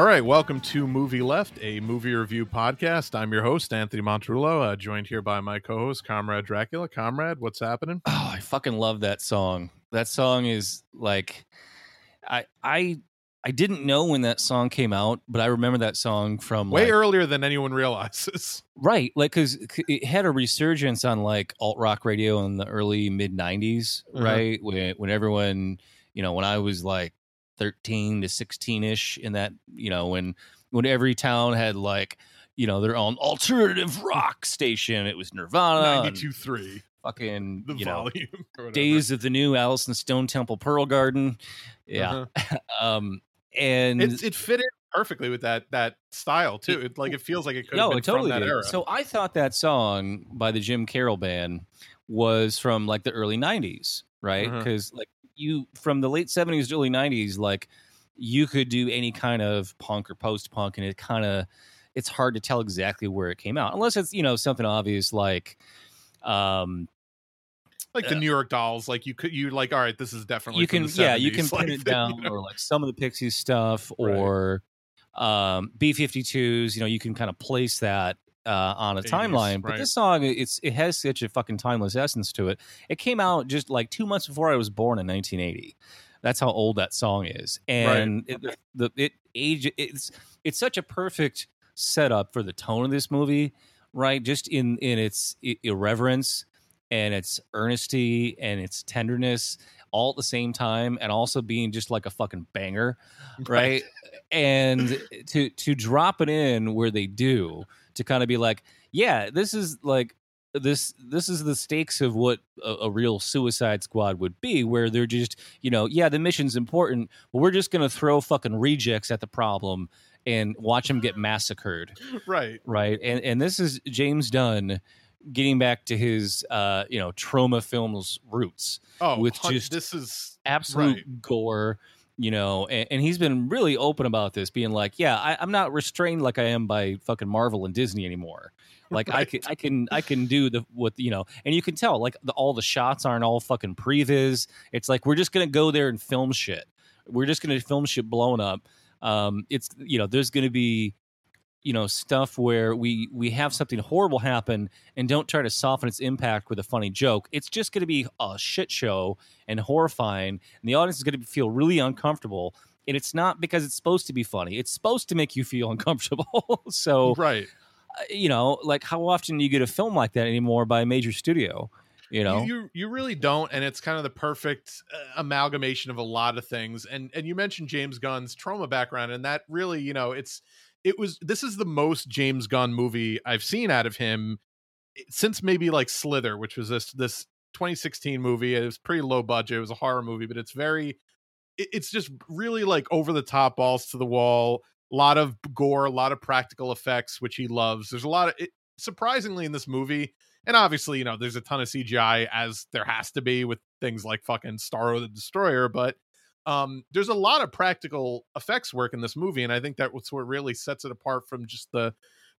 All right, welcome to Movie Left, a movie review podcast. I'm your host, Anthony Montrullo, uh, joined here by my co host, Comrade Dracula. Comrade, what's happening? Oh, I fucking love that song. That song is like, I, I, I didn't know when that song came out, but I remember that song from Way like, earlier than anyone realizes. right, like because it had a resurgence on like alt rock radio in the early mid '90s, Uh-huh. right? When when everyone, you know, when I was like 13 to 16 ish, in that, you know, when when every town had like, you know, their own alternative rock station. It was Nirvana, and 92.3, fucking, the you volume. whatever. Days of the New Alice in Stone Temple Pearl Garden. Yeah. Uh-huh. Um and It's, it fit in perfectly with that that style, too. It, like, it feels like it could have no, been it totally from that did. era. So I thought that song by the Jim Carroll band was from like the early 90s, right? Uh-huh. Cuz like you from the late 70s to early 90s like you could do any kind of punk or post punk and it kind of it's hard to tell exactly where it came out unless it's, you know, something obvious like um like the New York Dolls, like you could, you like, all right, this is definitely you can yeah you can 70s, pin it down you know? or like some of the pixies stuff Right. or um b-52s you know you can kind of place that uh on a 80s, timeline but right. this song it's it has such a fucking timeless essence to it. It came out just like two months before i was born in 1980 that's how old that song is. And it, the it age it's it's such a perfect setup for the tone of this movie right? Just in in its irreverence and its earnesty and its tenderness all at the same time and also being just like a fucking banger right. And to to drop it in where they do to kind of be like yeah this is like this this is the stakes of what a, a real suicide squad would be where they're just you know yeah the mission's important but we're just gonna throw fucking rejects at the problem and watch them get massacred right. right and and this is james gunn getting back to his uh you know Troma films roots Oh, with just this is absolute Right. gore you know and, and he's been really open about this being like yeah I, i'm not restrained like i am by fucking marvel and disney anymore. Like i can i can i can do the what you know and you can tell like the, all the shots aren't all fucking previs. It's like we're just gonna go there and film shit. We're just gonna film shit blown up. Um it's you know there's gonna be you know stuff where we we have something horrible happen and don't try to soften its impact with a funny joke. It's just going to be a shit show and horrifying and the audience is going to feel really uncomfortable. And it's not because it's supposed to be funny. It's supposed to make you feel uncomfortable. So right. uh, you know like how often do you get a film like that anymore by a major studio you know? you, you you really don't and it's kind of the perfect uh, amalgamation of a lot of things. And and you mentioned james gunn's Troma background and that really you know it's it was this is the most james gunn movie i've seen out of him eh, since maybe like slither which was this this 2016 movie. It was pretty low budget. It was a horror movie but it's very it- it's just really like over the top balls to the wall a lot of gore a lot of practical effects which he loves. There's a lot of it, surprisingly in this movie and obviously you know there's a ton of cgi as there has to be with things like fucking starro the destroyer but um there's a lot of practical effects work in this movie and i think that's what really sets it apart from just the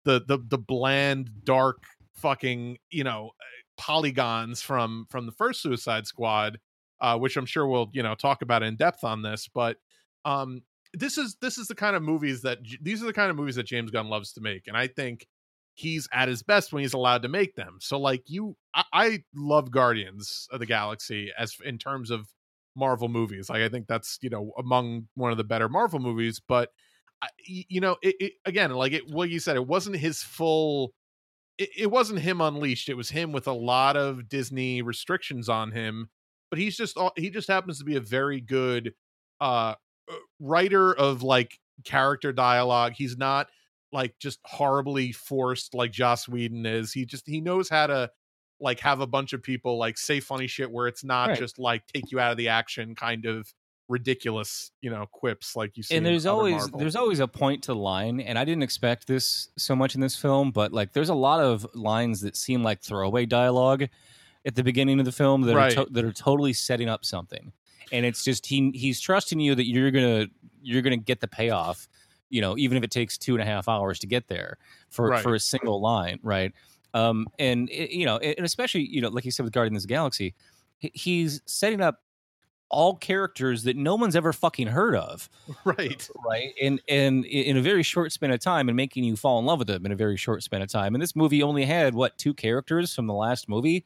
the the, the bland dark fucking you know polygons from from the first suicide squad uh which i'm sure we'll you know talk about in depth on this but um this is this is the kind of movies that these are the kind of movies that james gunn loves to make and i think he's at his best when he's allowed to make them. So like you I, I love Guardians of the Galaxy as in terms of Marvel movies. Like I think that's, you know, among one of the better Marvel movies, but you know, it, it again, like it what you said, it wasn't his full it, it wasn't him unleashed. It was him with a lot of Disney restrictions on him, but he's just he just happens to be a very good uh uh, writer of like character dialogue. He's not like just horribly forced like Joss Whedon is. He just he knows how to like have a bunch of people like say funny shit where it's not Right. just like take you out of the action kind of ridiculous, you know, quips like you see. and there's always Marvel. there's always a point to the line and i didn't expect this so much in this film but like there's a lot of lines that seem like throwaway dialogue at the beginning of the film that Right. are to- that are totally setting up something and it's just he he's trusting you that you're gonna you're gonna get the payoff you know even if it takes two and a half hours to get there for Right. for a single line right um and it, you know and especially you know like you said with guardians of the galaxy he's setting up all characters that no one's ever fucking heard of. Right. Right. And and in a very short span of time and making you fall in love with them in a very short span of time. And this movie only had what two characters from the last movie?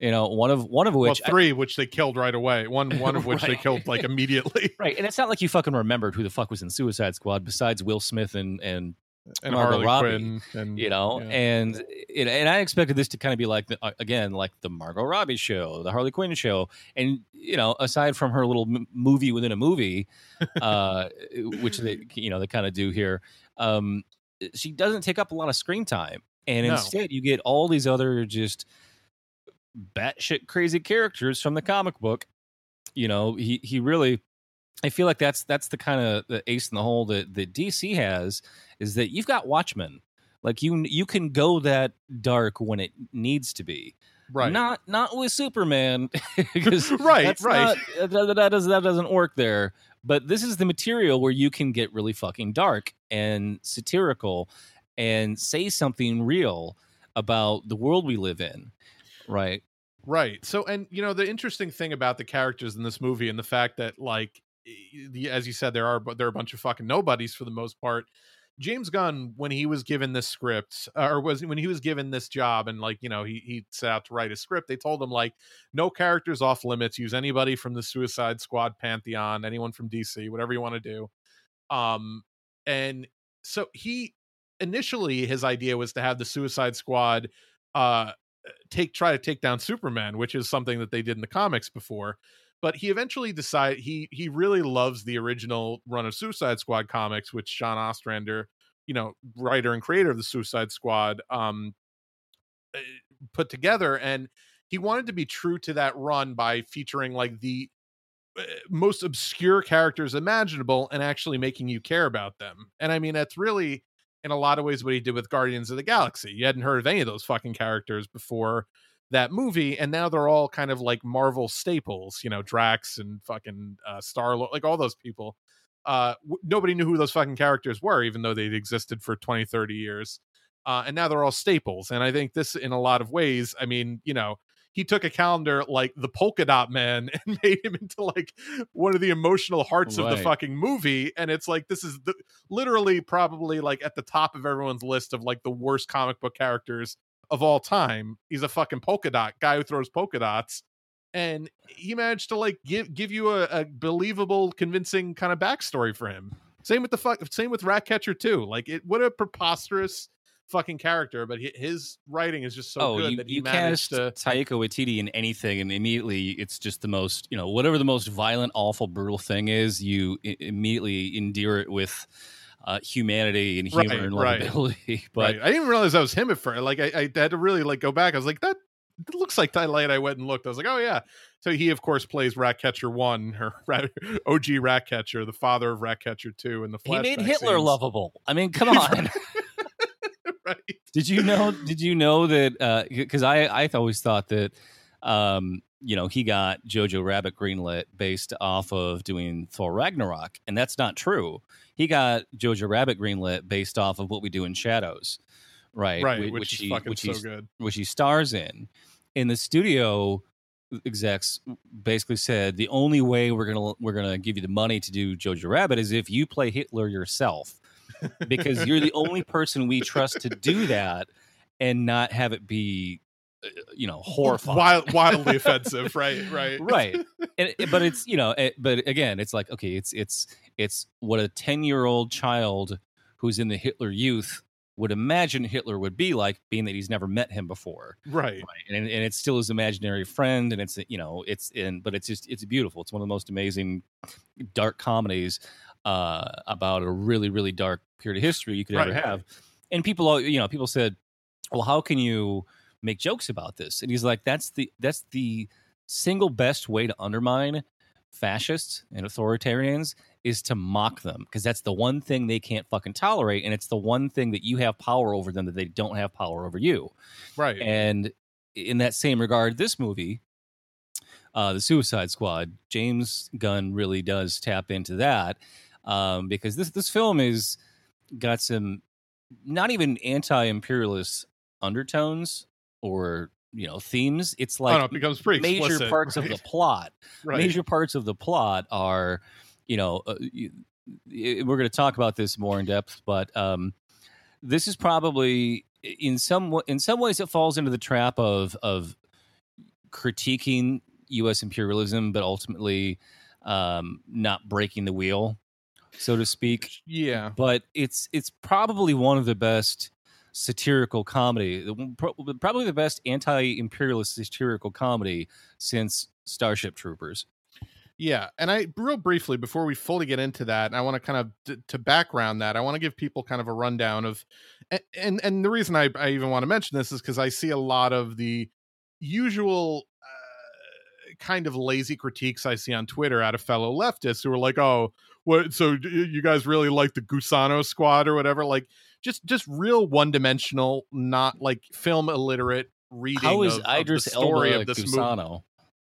You know, one of one of which well, three, I, which they killed right away. One one of which right. they killed like immediately. right, and it's not like you fucking remembered who the fuck was in Suicide Squad besides Will Smith and and and Margot Harley Robbie, Quinn, and you know, yeah. and it, and I expected this to kind of be like the, uh, again, like the Margot Robbie show, the Harley Quinn show, and you know, aside from her little m- movie within a movie, uh, which they you know they kind of do here, um, she doesn't take up a lot of screen time, and no. instead you get all these other just batshit crazy characters from the comic book. You know, he he really I feel like that's that's the kind of the ace in the hole that that DC has is that you've got Watchmen. Like you you can go that dark when it needs to be. Right. Not not with Superman because right, right. Not, that, that, does, that doesn't work there. But this is the material where you can get really fucking dark and satirical and say something real about the world we live in. Right. Right. So and you know the interesting thing about the characters in this movie and the fact that like as you said, there are there are a bunch of fucking nobodies for the most part. James Gunn, when he was given this script, uh, or was when he was given this job, and like you know, he he set out to write a script. They told him like, no characters off limits. Use anybody from the Suicide Squad pantheon, anyone from DC, whatever you want to do. Um, and so he initially his idea was to have the Suicide Squad uh take try to take down Superman, which is something that they did in the comics before but he eventually decided he he really loves the original run of Suicide Squad comics, which Sean Ostrander, you know, writer and creator of the Suicide Squad, um, eh, put together, and he wanted to be true to that run by featuring like the eh, most obscure characters imaginable and actually making you care about them. And I mean, that's really in a lot of ways what he did with Guardians of the Galaxy. You hadn't heard of any of those fucking characters before that movie, and now they're all kind of like Marvel staples, you know, Drax and fucking uh, Star like all those people. Uh, w- nobody knew who those fucking characters were, even though they'd existed for 20, 30 years. Uh, and now they're all staples. And I think this, in a lot of ways, I mean, you know, he took a calendar like the polka dot man and made him into like one of the emotional hearts right. of the fucking movie and it's like this is the, literally probably like at the top of everyone's list of like the worst comic book characters of all time. He's a fucking polka dot guy who throws polka dots. And he managed to like give give you a, a believable, convincing kind of backstory for him. Same with the fuck. Same with Ratcatcher too. Like it, what a preposterous fucking character, but his writing is just so oh, good you, that he you managed to Taika Waititi in anything, and immediately it's just the most you know whatever the most violent, awful, brutal thing is, you I- immediately endear it with uh, humanity and humor right, and lovability. Right. But right. I didn't realize that was him at first. Like I, I had to really like go back. I was like, that it looks like that light. I went and looked. I was like, oh yeah. So he of course plays Ratcatcher one, or OG Ratcatcher, the father of Ratcatcher two, and the he made Hitler scenes. lovable. I mean, come on. right. Did you know? Did you know that? Because uh, I I always thought that. Um, you know, he got Jojo Rabbit greenlit based off of doing Thor Ragnarok, and that's not true he got Jojo Rabbit greenlit based off of what we do in Shadows, right? Right, which, which he which so good. which he stars in. In the studio, execs basically said the only way we're gonna we're gonna give you the money to do Jojo Rabbit is if you play Hitler yourself, because you're the only person we trust to do that and not have it be you know horrifying Wild, wildly offensive right right right and, but it's you know it, but again it's like okay it's it's it's what a 10 year old child who's in the Hitler youth would imagine Hitler would be like, being that he's never met him before. Right. right. And, and it's still his imaginary friend. And it's, you know, it's in, but it's just, it's beautiful. It's one of the most amazing dark comedies uh, about a really, really dark period of history you could right. ever have. And people, all you know, people said, well, how can you make jokes about this? And he's like, that's the, that's the single best way to undermine fascists and authoritarians is to mock them because that's the one thing they can't fucking tolerate and it's the one thing that you have power over them that they don't have power over you right and in that same regard this movie uh, the suicide squad james gunn really does tap into that um, because this this film is got some not even anti-imperialist undertones or you know themes. It's like oh, no, it becomes pretty major explicit, parts right? of the plot. right. Major parts of the plot are, you know, uh, you, we're going to talk about this more in depth, but um, this is probably in some in some ways it falls into the trap of of critiquing U.S. imperialism, but ultimately um, not breaking the wheel, so to speak yeah. but it's it's probably one of the best satirical comedy probably the best anti-imperialist satirical comedy since starship troopers Yeah, and I real briefly before we fully get into that, I want to kind of t- to background that. I want to give people kind of a rundown of, and and, and the reason I, I even want to mention this is because I see a lot of the usual uh, kind of lazy critiques I see on Twitter out of fellow leftists who are like, "Oh, what? So you guys really like the Gusano Squad or whatever?" Like just just real one dimensional, not like film illiterate reading. how is of, of the idris story elba of this movie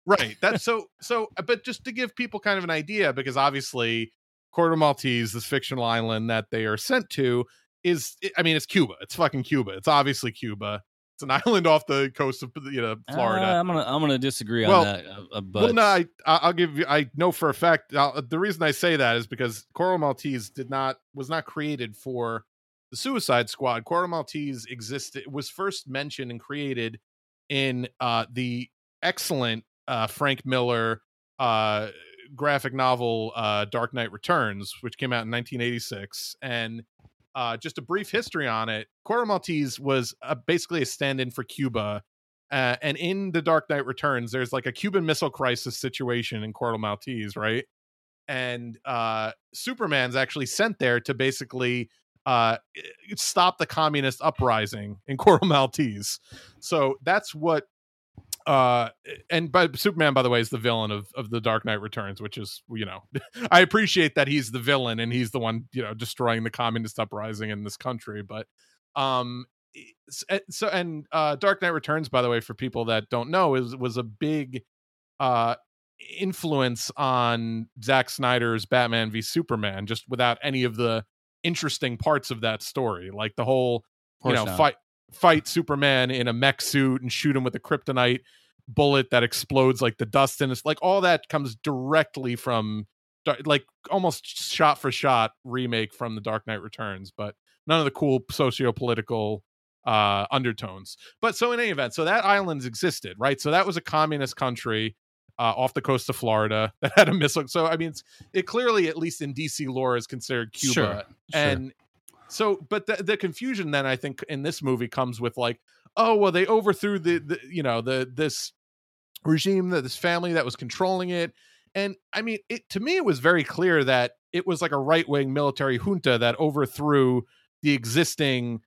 right that's so so but just to give people kind of an idea because obviously Corto Maltese this fictional island that they are sent to is i mean it's cuba it's fucking cuba it's obviously cuba it's an island off the coast of you know florida Uh, i'm gonna i'm gonna disagree Well- on that uh, uh, but well no I, I- i'll give you i know for a fact I'll, the reason i say that is because Corto Maltese did not was not created for the suicide squad Corto Maltese existed was first mentioned and created in uh the excellent uh frank miller uh graphic novel uh dark knight returns which came out in 1986 and uh just a brief history on it Corto Maltese was uh, basically a stand-in for cuba and in the Dark Knight Returns, there's like a Cuban Missile Crisis situation in Corto Maltese, right? And Superman's actually sent there to basically uh, stop the communist uprising in Corto Maltese. So that's what. Uh, and by Superman, by the way, is the villain of of the Dark Knight Returns, which is you know, I appreciate that he's the villain and he's the one you know destroying the communist uprising in this country, but um eh, so and uh dark knight returns by the way for people that don't know is was a big uh influence on Zack Snyder's Batman v Superman just without any of the interesting parts of that story like the whole you know not. fight fight Superman in a mech suit and shoot him with a kryptonite bullet that explodes like the dust and it's like all that comes directly from like almost shot for shot remake from the Dark Knight Returns but none of the cool socio-political uh undertones but so in any event so that island's existed right so that was a communist country uh, off the coast of florida that had a missile so i mean it's, it clearly at least in dc lore is considered cuba Sure, sure. and so but the, the confusion then i think in this movie comes with like oh well they overthrew the, the you know the this regime that this family that was controlling it and i mean it to me it was very clear that it was like a right-wing military junta that overthrew the existing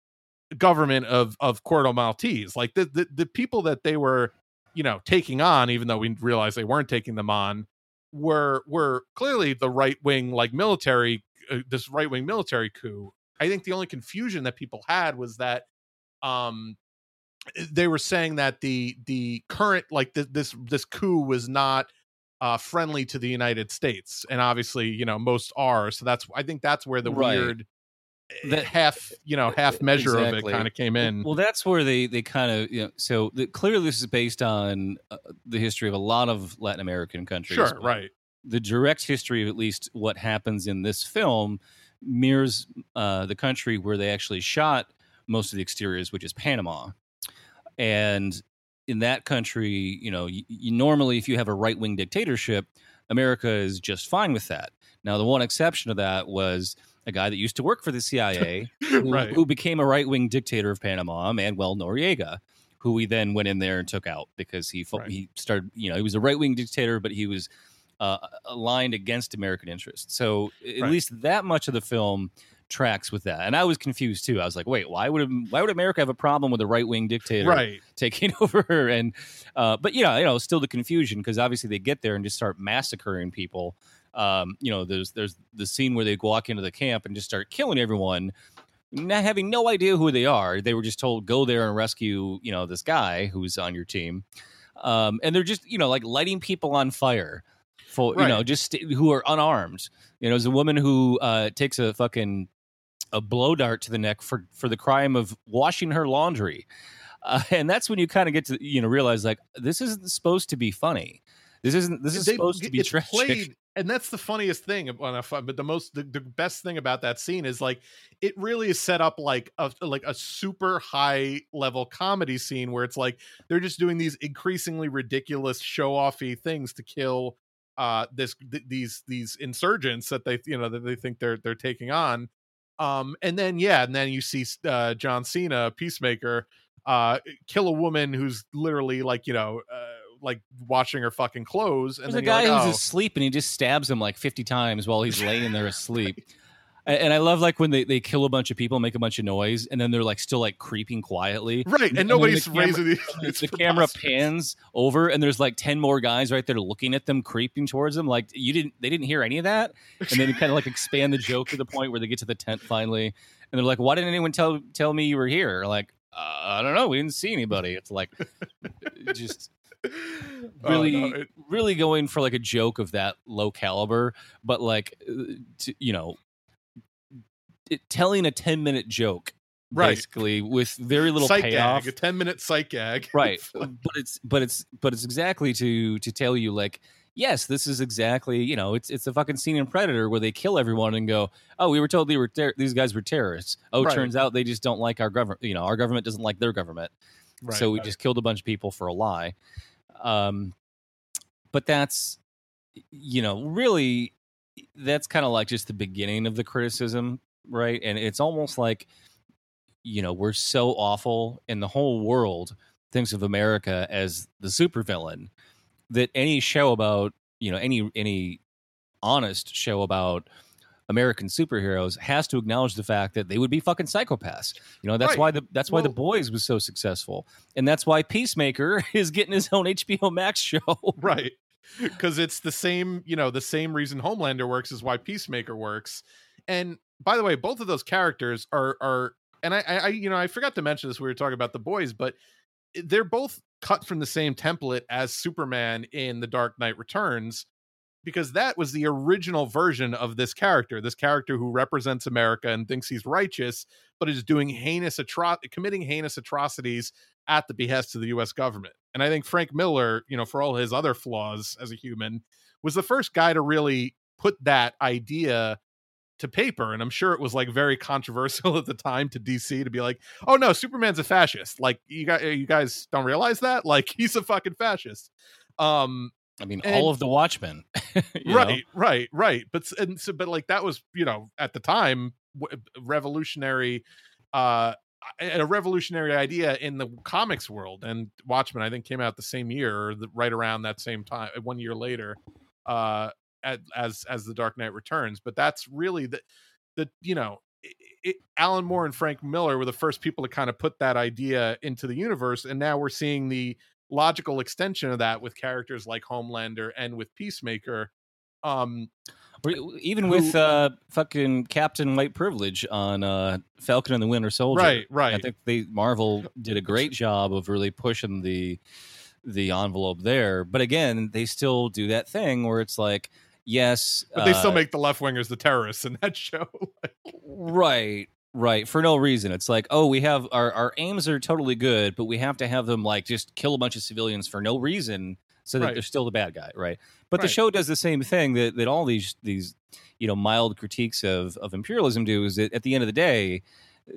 government of of Corto Maltese. Like the, the the people that they were, you know, taking on, even though we realized they weren't taking them on, were were clearly the right wing, like military, uh, this right wing military coup. I think the only confusion that people had was that, um, they were saying that the the current like th- this this coup was not uh friendly to the United States, and obviously, you know, most are. So that's I think that's where the Right. weird. That- half you know half measure of it kind of came in Well, that's where they they kind of you know. So the, clearly, this is based on uh, the history of a lot of Latin American countries. sure right The direct history of at least what happens in this film mirrors uh, the country where they actually shot most of the exteriors, which is Panama. And in that country, you know, you, you normally if you have a right wing dictatorship, America is just fine with that. Now, the one exception to that was a guy that used to work for the CIA who, right who became a right wing dictator of Panama, Manuel Noriega, who we then went in there and took out because he Right. he started, you know, he was a right wing dictator, but he was uh, aligned against American interests. So at Right. least that much of the film tracks with that. And I was confused too. I was like, wait, why would why would America have a problem with a right wing dictator right taking over? And uh, but you know, you know, still the confusion because obviously they get there and just start massacring people. Um, you know, there's there's the scene where they walk into the camp and just start killing everyone, not having no idea who they are. They were just told go there and rescue, you know, this guy who's on your team, um, and they're just you know like lighting people on fire, for you know just st- who are unarmed. You know, there's a woman who uh, takes a fucking a blow dart to the neck for for the crime of washing her laundry. uh, and that's when you kind of get to you know realize like this isn't supposed to be funny. This isn't. This is They- supposed to be tragic. played- and that's the funniest thing but the most the, the best thing about that scene is like it really is set up like a like a super high level comedy scene where it's like they're just doing these increasingly ridiculous show offy things to kill uh this th- these these insurgents that they you know that they think they're they're taking on. Um and then yeah and then you see uh john cena peacemaker uh kill a woman who's literally like you know uh like washing her fucking clothes and There's a guy like, who's oh. asleep and he just stabs him like 50 times while he's laying there asleep. And I love like when they, they kill a bunch of people, make a bunch of noise, and then they're like still like creeping quietly. right and and nobody's the camera- raising the, it's the camera pans over and there's like 10 more guys right there looking at them creeping towards them like you didn't they didn't hear any of that and then you kind of like expand the joke to the point where they get to the tent finally and they're like why didn't anyone tell tell me you were here like uh, i don't know we didn't see anybody it's like just Oh, really no, it- really going for like a joke of that low caliber but like uh, to, you know it, telling a 10 minute joke Right. basically with very little psych payoff gag, a 10 minute psych gag. right but it's but it's but it's exactly to to tell you like yes this is exactly you know it's it's a fucking scene in predator where they kill everyone and go oh we were told they were ter- these guys were terrorists oh Right. turns out they just don't like our government you know our government doesn't like their government right, so we just killed a bunch of people for a lie um but that's you know really that's kind of like just the beginning of the criticism right? And it's almost like you know we're so awful and the whole world thinks of america as the supervillain that any show about you know any any honest show about American superheroes has to acknowledge the fact that they would be fucking psychopaths. You know, that's Right. why the that's why the boys was so successful. And that's why Peacemaker is getting his own HBO Max show. right because it's the same you know the same reason homelander works is why peacemaker works and by the way both of those characters are are and I, I I you know i forgot to mention this we were talking about the boys but they're both cut from the same template as superman in the dark knight returns because that was the original version of this character this character who represents america and thinks he's righteous but is doing heinous atro- committing heinous atrocities at the behest of the US government. And I think Frank Miller, you know, for all his other flaws as a human, was the first guy to really put that idea to paper. And I'm sure it was like very controversial at the time to DC to be like, oh no, Superman's a fascist. Like you guys you guys don't realize that? Like he's a fucking fascist. Um I mean, And- all of the Watchmen. you know? right right right but and so but like that was you know at the time w- revolutionary uh a revolutionary idea in the comics world and watchmen i think came out the same year or the, right around that same time one year later uh at, as as the dark knight returns but that's really the the you know it, it, alan moore and frank miller were the first people to kind of put that idea into the universe and now we're seeing the logical extension of that with characters like homelander and with peacemaker um even with uh, fucking Captain White Privilege on uh, Falcon and the Winter Soldier. right right I think they Marvel did a great job of really pushing the the envelope there. But again, they still do that thing where it's like, yes, but they still uh, make the left wingers the terrorists in that show right, right for no reason. It's like, oh, we have our our aims are totally good, but we have to have them like just kill a bunch of civilians for no reason, so that Right. they're still the bad guy, right? But the show does the same thing that that all these these you know mild critiques of of imperialism do is that at the end of the day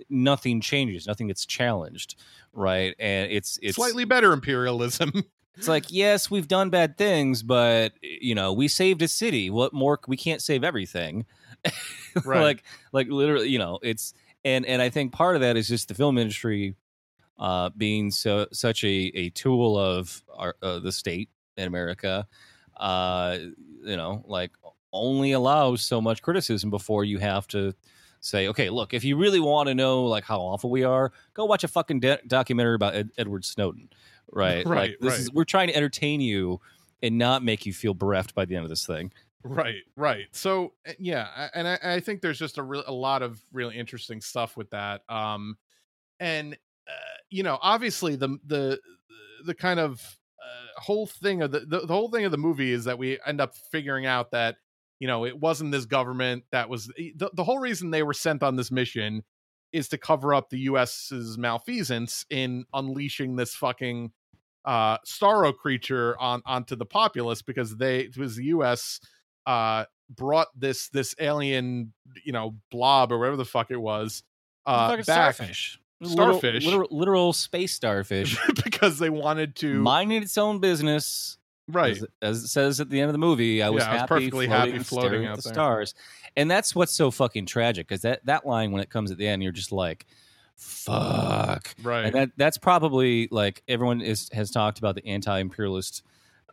nothing changes nothing gets challenged right and it's it's slightly better imperialism it's like yes we've done bad things but you know we saved a city what more we can't save everything Right. like like literally you know it's and and i think part of that is just the film industry uh being so such a a tool of our uh, the state in america uh you know like only allows so much criticism before you have to say okay look if you really want to know like how awful we are go watch a fucking de- documentary about Ed- edward snowden right Right, like this right. is we're trying to entertain you and not make you feel bereft by the end of this thing right right. So uh, yeah and i, I think there's just a, real a lot of really interesting stuff with that um and uh, you know obviously the the the kind of uh, whole thing of the, the the whole thing of the movie is that we end up figuring out that you know it wasn't this government that was the, the whole reason they were sent on this mission is to cover up the US's malfeasance in unleashing this fucking uh Starro creature on onto the populace because they it was the US uh brought this this alien you know blob or whatever the fuck it was uh back starfish. Starfish. Literal, literal, literal space starfish. because they wanted to minding its own business. right As, as it says at the end of the movie, I was Yeah, I was happy, perfectly floating, happy floating out at the there. stars. And that's what's so fucking tragic because that, that line, when it comes at the end, you're just like, fuck. right And that that's probably like everyone is has talked about the anti-imperialist,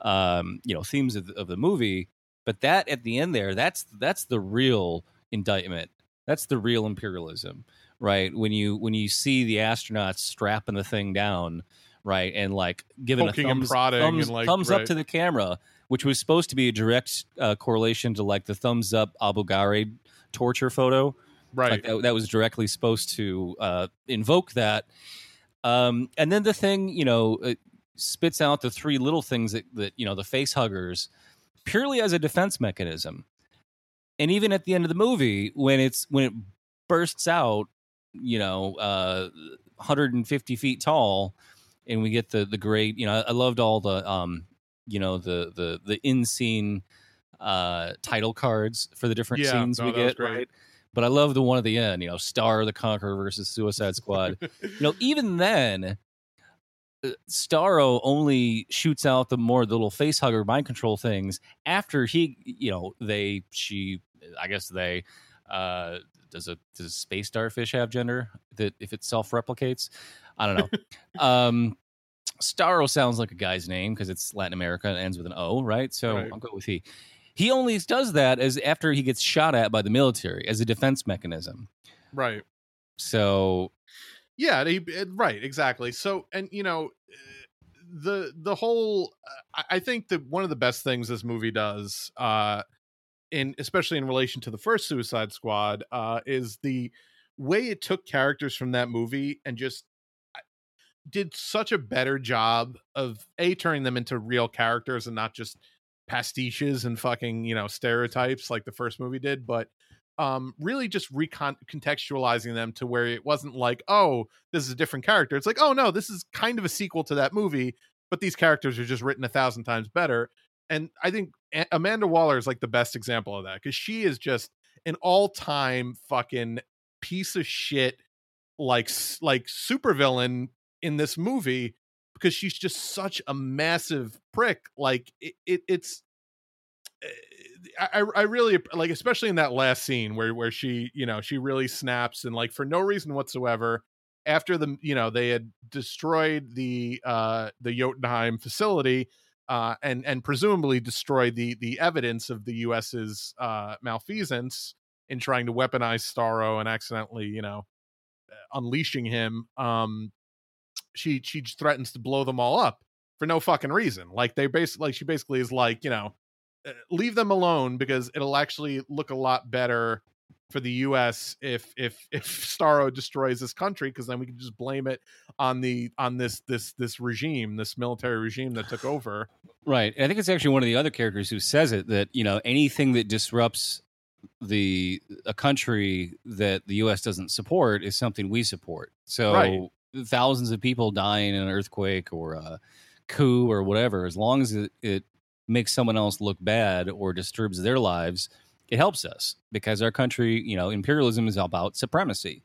um, you know, themes of, the- of the movie. But that at the end there, that's that's the real indictment. That's the real imperialism, right? When you when you see the astronauts strapping the thing down, right, and like giving Poking a thumbs, thumbs, and, like, thumbs up to the camera, which was supposed to be a direct uh, correlation to like the thumbs up Abu Ghraib torture photo, right like that, that was directly supposed to uh, invoke that. Um, and then the thing, you know, it spits out the three little things that, that you know the face huggers purely as a defense mechanism. And even at the end of the movie, when it's when it bursts out, you know, uh, 150 feet tall, and we get the the great, you know, I loved all the um, you know, the the the in scene uh title cards for the different Yeah, scenes no, we get right but I love the one at the end, you know, Starro the Conqueror versus Suicide Squad. you know, even then, Starro only shoots out the more the little face hugger mind control things after he, you know, they, she, I guess they, uh, does a does a space starfish have gender that if it self replicates? I don't know. um, Starro sounds like a guy's name because it's Latin America and ends with an O, right? So Right. I'll go with he. He only does that as after he gets shot at by the military as a defense mechanism. right So yeah it- right exactly so and you know uh, the the whole I- i think that one of the best things this movie does uh in especially in relation to the first suicide squad uh is the way it took characters from that movie and just uh, did such a better job of a turning them into real characters and not just pastiches and fucking you know stereotypes like the first movie did but um really just recontextualizing them to where it wasn't like oh this is a different character. It's like oh no this is kind of a sequel to that movie but these characters are just written a thousand times better. And i think A- amanda waller is like the best example of that because she is just an all-time fucking piece of shit like like supervillain in this movie because she's just such a massive prick like it, it it's eh, I, I really like especially in that last scene where where she you know she really snaps and like for no reason whatsoever after the you know they had destroyed the uh the Jotunheim facility uh and and presumably destroyed the the evidence of the US's uh malfeasance in trying to weaponize Starro and accidentally you know unleashing him um she she threatens to blow them all up for no fucking reason. Like they basically like she basically is like you know uh, Uh, leave them alone because it'll actually look a lot better for the US if if if Starro destroys this country because then we can just blame it on the on this this this regime this military regime that took over Right. I think it's actually one of the other characters who says it that, you know, anything that disrupts the a country that the US doesn't support is something we support. So Right. thousands of people dying in an earthquake or a coup or whatever, as long as it, it makes someone else look bad or disturbs their lives, it helps us because our country, you know, imperialism is about supremacy.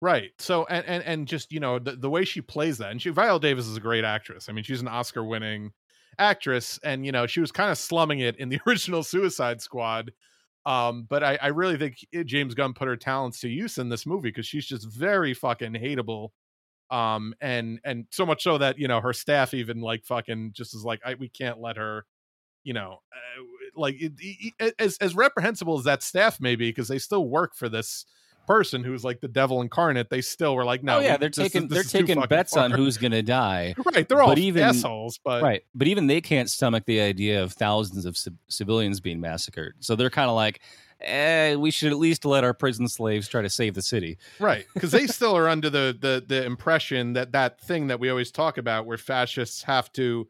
Right. So and and and just you know the, the way she plays that, and she Viola Davis is a great actress. I mean, she's an Oscar winning actress, and you know she was kind of slumming it in the original Suicide Squad. Um, but I, I really think it- James Gunn put her talents to use in this movie because she's just very fucking hateable. Um, and and so much so that you know her staff even like fucking just is like I, we can't let her you know, uh, like it, it- as as reprehensible as that staff may be, because they still work for this person who's like the devil incarnate. They still were like, no, oh yeah, they're this taking this they're taking bets on who's to die. right. They're all but even- assholes, but right but even they can't stomach the idea of thousands of civ- civilians being massacred so they're kind of like eh, we should at least let our prison slaves try to save the city right because they still are under the the the impression that that thing that we always talk about, where fascists have to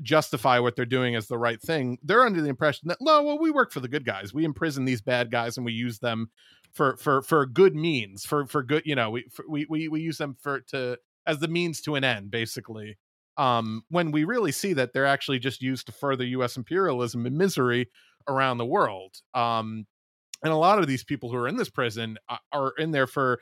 justify what they're doing as the right thing. They're under the impression that no, well, we work for the good guys. We imprison these bad guys and we use them for for for good means for for good you know we for, we, we we use them for to as the means to an end basically um when we really see that they're actually just used to further us imperialism and misery around the world um and a lot of these people who are in this prison are in there for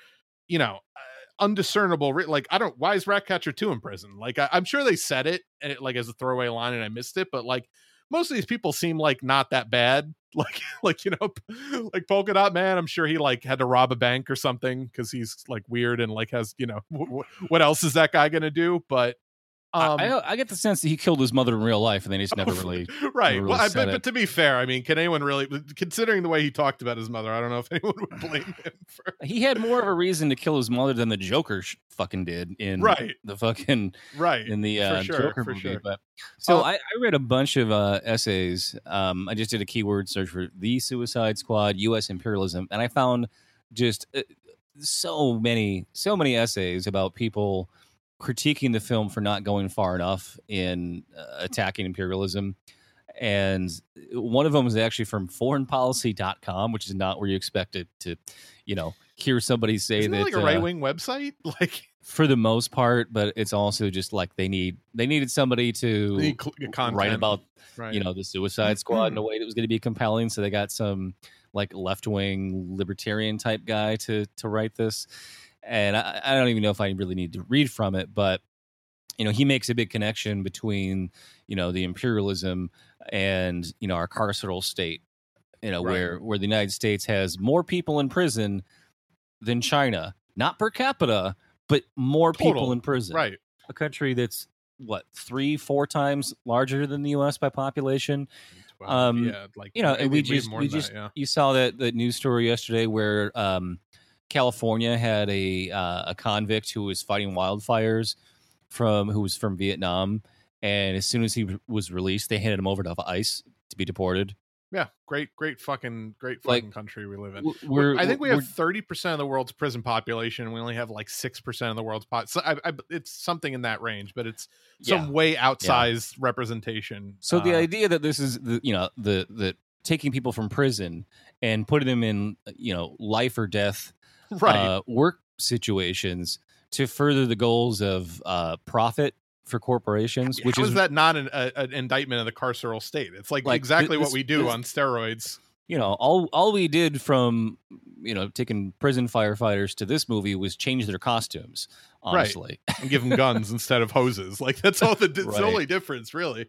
you know uh, undiscernible like i don't why is ratcatcher 2 in prison? Like I, am sure they said it and it like as a throwaway line and i missed it but like most of these people seem like not that bad. Like like you know like polka dot man i'm sure he like had to rob a bank or something because he's like weird and like has you know w- what else is that guy gonna do? But um, I, I, get the sense that he killed his mother in real life, and then he's never really right. Never really well, I, but, but, to be fair, I mean, can anyone really, considering the way he talked about his mother, I don't know if anyone would blame him for. He had more of a reason to kill his mother than the Joker sh- fucking did in right the fucking right in the uh, sure, Joker movie. Sure. But so uh, I, I, read a bunch of uh, essays. Um, I just did a keyword search for the Suicide Squad, U.S. imperialism, and I found just uh, so many, so many essays about people critiquing the film for not going far enough in uh, attacking imperialism. And one of them was actually from foreignpolicy.com, which is not where you expect it to, you know, hear somebody say Isn't that like a right wing uh, website. Like for the most part, but it's also just like they need they needed somebody to need cl- write about right. you know the Suicide Squad in a way that was going to be compelling. So they got some like left wing libertarian type guy to to write this and I, I don't even know if I really need to read from it, but you know he makes a big connection between you know the imperialism and you know our carceral state you know right. where where the united states has more people in prison than china not per capita but more Total. people in prison right a country that's what three four times larger than the us by population um yeah like you know and we just we just that, yeah. you saw that that news story yesterday where um California had a uh, a convict who was fighting wildfires from who was from Vietnam, and as soon as he was released, they handed him over to ICE to be deported. Yeah, great, great fucking, great fucking like, country we live in. We're, I think we have thirty percent of the world's prison population, and we only have like six percent of the world's pot. So I, I, it's something in that range, but it's some yeah. way outsized yeah. representation. So uh, the idea that this is the you know the the taking people from prison and putting them in you know life or death right. uh, work situations to further the goals of uh, profit for corporations. Which How is, is that not an, a, an, indictment of the carceral state? It's like, like exactly this, what we do this, on steroids. You know, all all we did from you know taking prison firefighters to this movie was change their costumes. Honestly, right. and give them guns instead of hoses. Like that's all the, right. the only difference, really.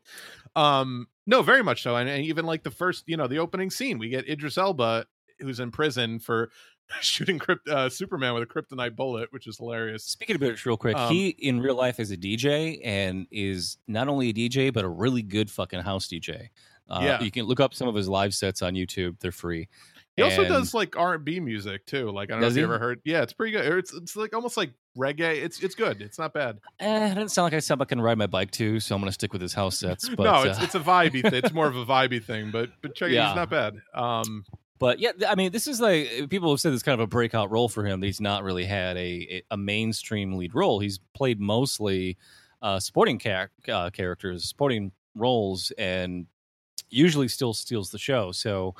Um, no, very much so. And, and even like the first, you know, the opening scene, we get Idris Elba who's in prison for shooting crypt, uh, Superman with a kryptonite bullet, which is hilarious. Speaking of it, real quick, um, he in real life is a DJ and is not only a DJ but a really good fucking house DJ. Uh, yeah, you can look up some of his live sets on YouTube; they're free. He and also does like R and B music too. Like I don't know if you ever heard. Yeah, it's pretty good. It's it's like almost like reggae. It's it's good. It's not bad. Eh, it doesn't sound like I said I can ride my bike too, so I'm gonna stick with his house sets. But, no, it's uh, it's a vibey. thing. It's more of a vibey thing. But but check yeah. it. He's not bad. Um, but yeah, I mean, this is like eh, people have said it's kind of a breakout role for him. He's not really had a a mainstream lead role. He's played mostly uh, supporting char- uh, characters, supporting roles, and usually still steals the show. So,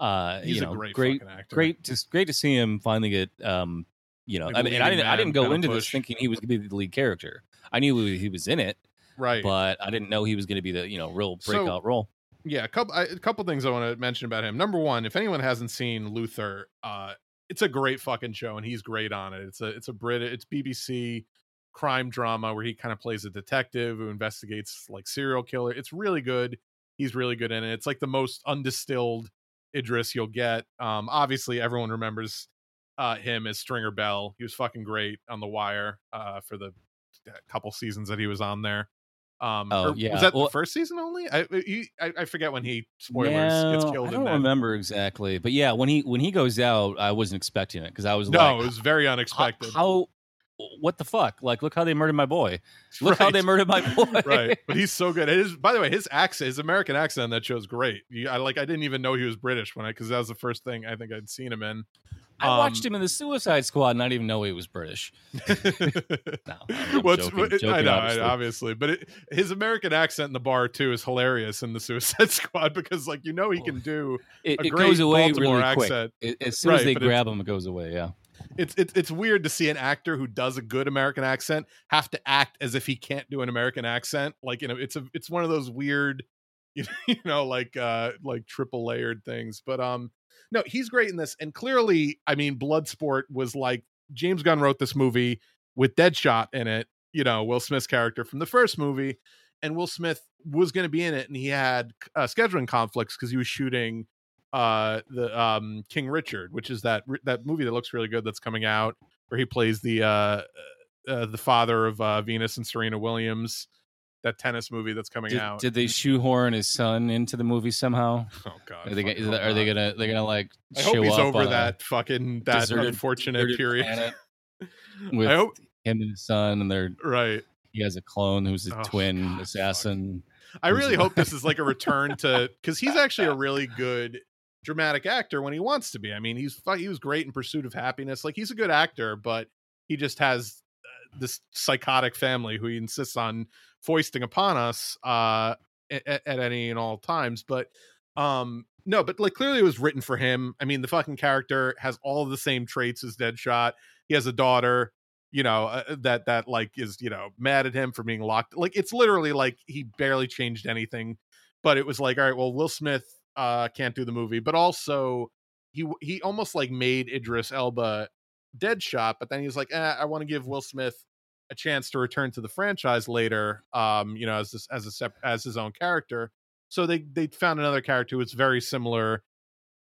uh, He's you know, great, great, great, just great to see him finally get. Um, you know, like I mean, I didn't, I didn't go into this thinking he was going to be the lead character. I knew he was in it, right? But I didn't know he was going to be the you know real breakout so, role yeah, a couple a couple things I want to mention about him. Number one, if anyone hasn't seen Luther, uh, it's a great fucking show, and he's great on it. It's a it's a Brit it's BBC crime drama where he kind of plays a detective who investigates like serial killer. It's really good. He's really good in it. It's like the most undistilled Idris you'll get. Um, obviously, everyone remembers uh, him as Stringer Bell. He was fucking great on The Wire uh, for the couple seasons that he was on there. Um, oh yeah, was that well, the first season only? I, he, I, I forget when he spoilers no, gets killed. I don't remember exactly, but yeah, when he when he goes out, I wasn't expecting it because I was no, like, it was very unexpected. How, how, what the fuck? Like, look how they murdered my boy. Look right. how they murdered my boy. right, but he's so good. His, by the way, his accent, his American accent on that show is great. You, I like. I didn't even know he was British when I because that was the first thing I think I'd seen him in. I um, watched him in the Suicide Squad, and not even know he was British. no, I'm What's, joking, joking, I know, obviously. obviously. but it, his American accent in the bar too is hilarious in the Suicide Squad because, like, you know, he can do it, it goes away Baltimore really accent. quick. as soon right, as they grab him, it goes away. Yeah, it's it's it's weird to see an actor who does a good American accent have to act as if he can't do an American accent. Like, you know, it's a it's one of those weird, you know, like uh like triple layered things. But um no, he's great in this. And clearly, I mean, Bloodsport was like James Gunn wrote this movie with Deadshot in it, you know, Will Smith's character from the first movie. And Will Smith was going to be in it, and he had uh, scheduling conflicts because he was shooting uh, the um, King Richard, which is that that movie that looks really good that's coming out, where he plays the uh, uh, uh the father of uh, Venus and Serena Williams that tennis movie that's coming did, out. Did they shoehorn his son into the movie somehow? Oh god. Are they, gonna, are they gonna they're gonna like I hope he's over that fucking that deserted, unfortunate deserted period. with I hope him and his son and they're right. He has a clone who's a oh, twin god, assassin. I really hope this is like a return to because he's actually a really good dramatic actor when he wants to be. I mean, he's he was great in Pursuit of Happiness. Like he's a good actor, but he just has this psychotic family who he insists on foisting upon us uh, at, at any and all times. But um, no, but like clearly it was written for him. I mean, the fucking character has all the same traits as Deadshot. He has a daughter, you know, uh, that that like is you know mad at him for being locked. Like it's literally like he barely changed anything. But it was like, all right, well, Will Smith uh can't do the movie, but also he he almost like made Idris Elba Deadshot, but then he was like, eh, I want to give Will Smith a chance to return to the franchise later, um, you know, as this, as a sep- as his own character. So they they found another character who was very similar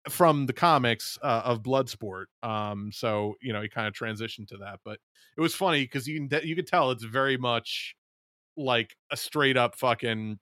from the comics uh, of Bloodsport. Um, so you know, he kind of transitioned to that, but it was funny because you can you could tell it's very much like a straight up fucking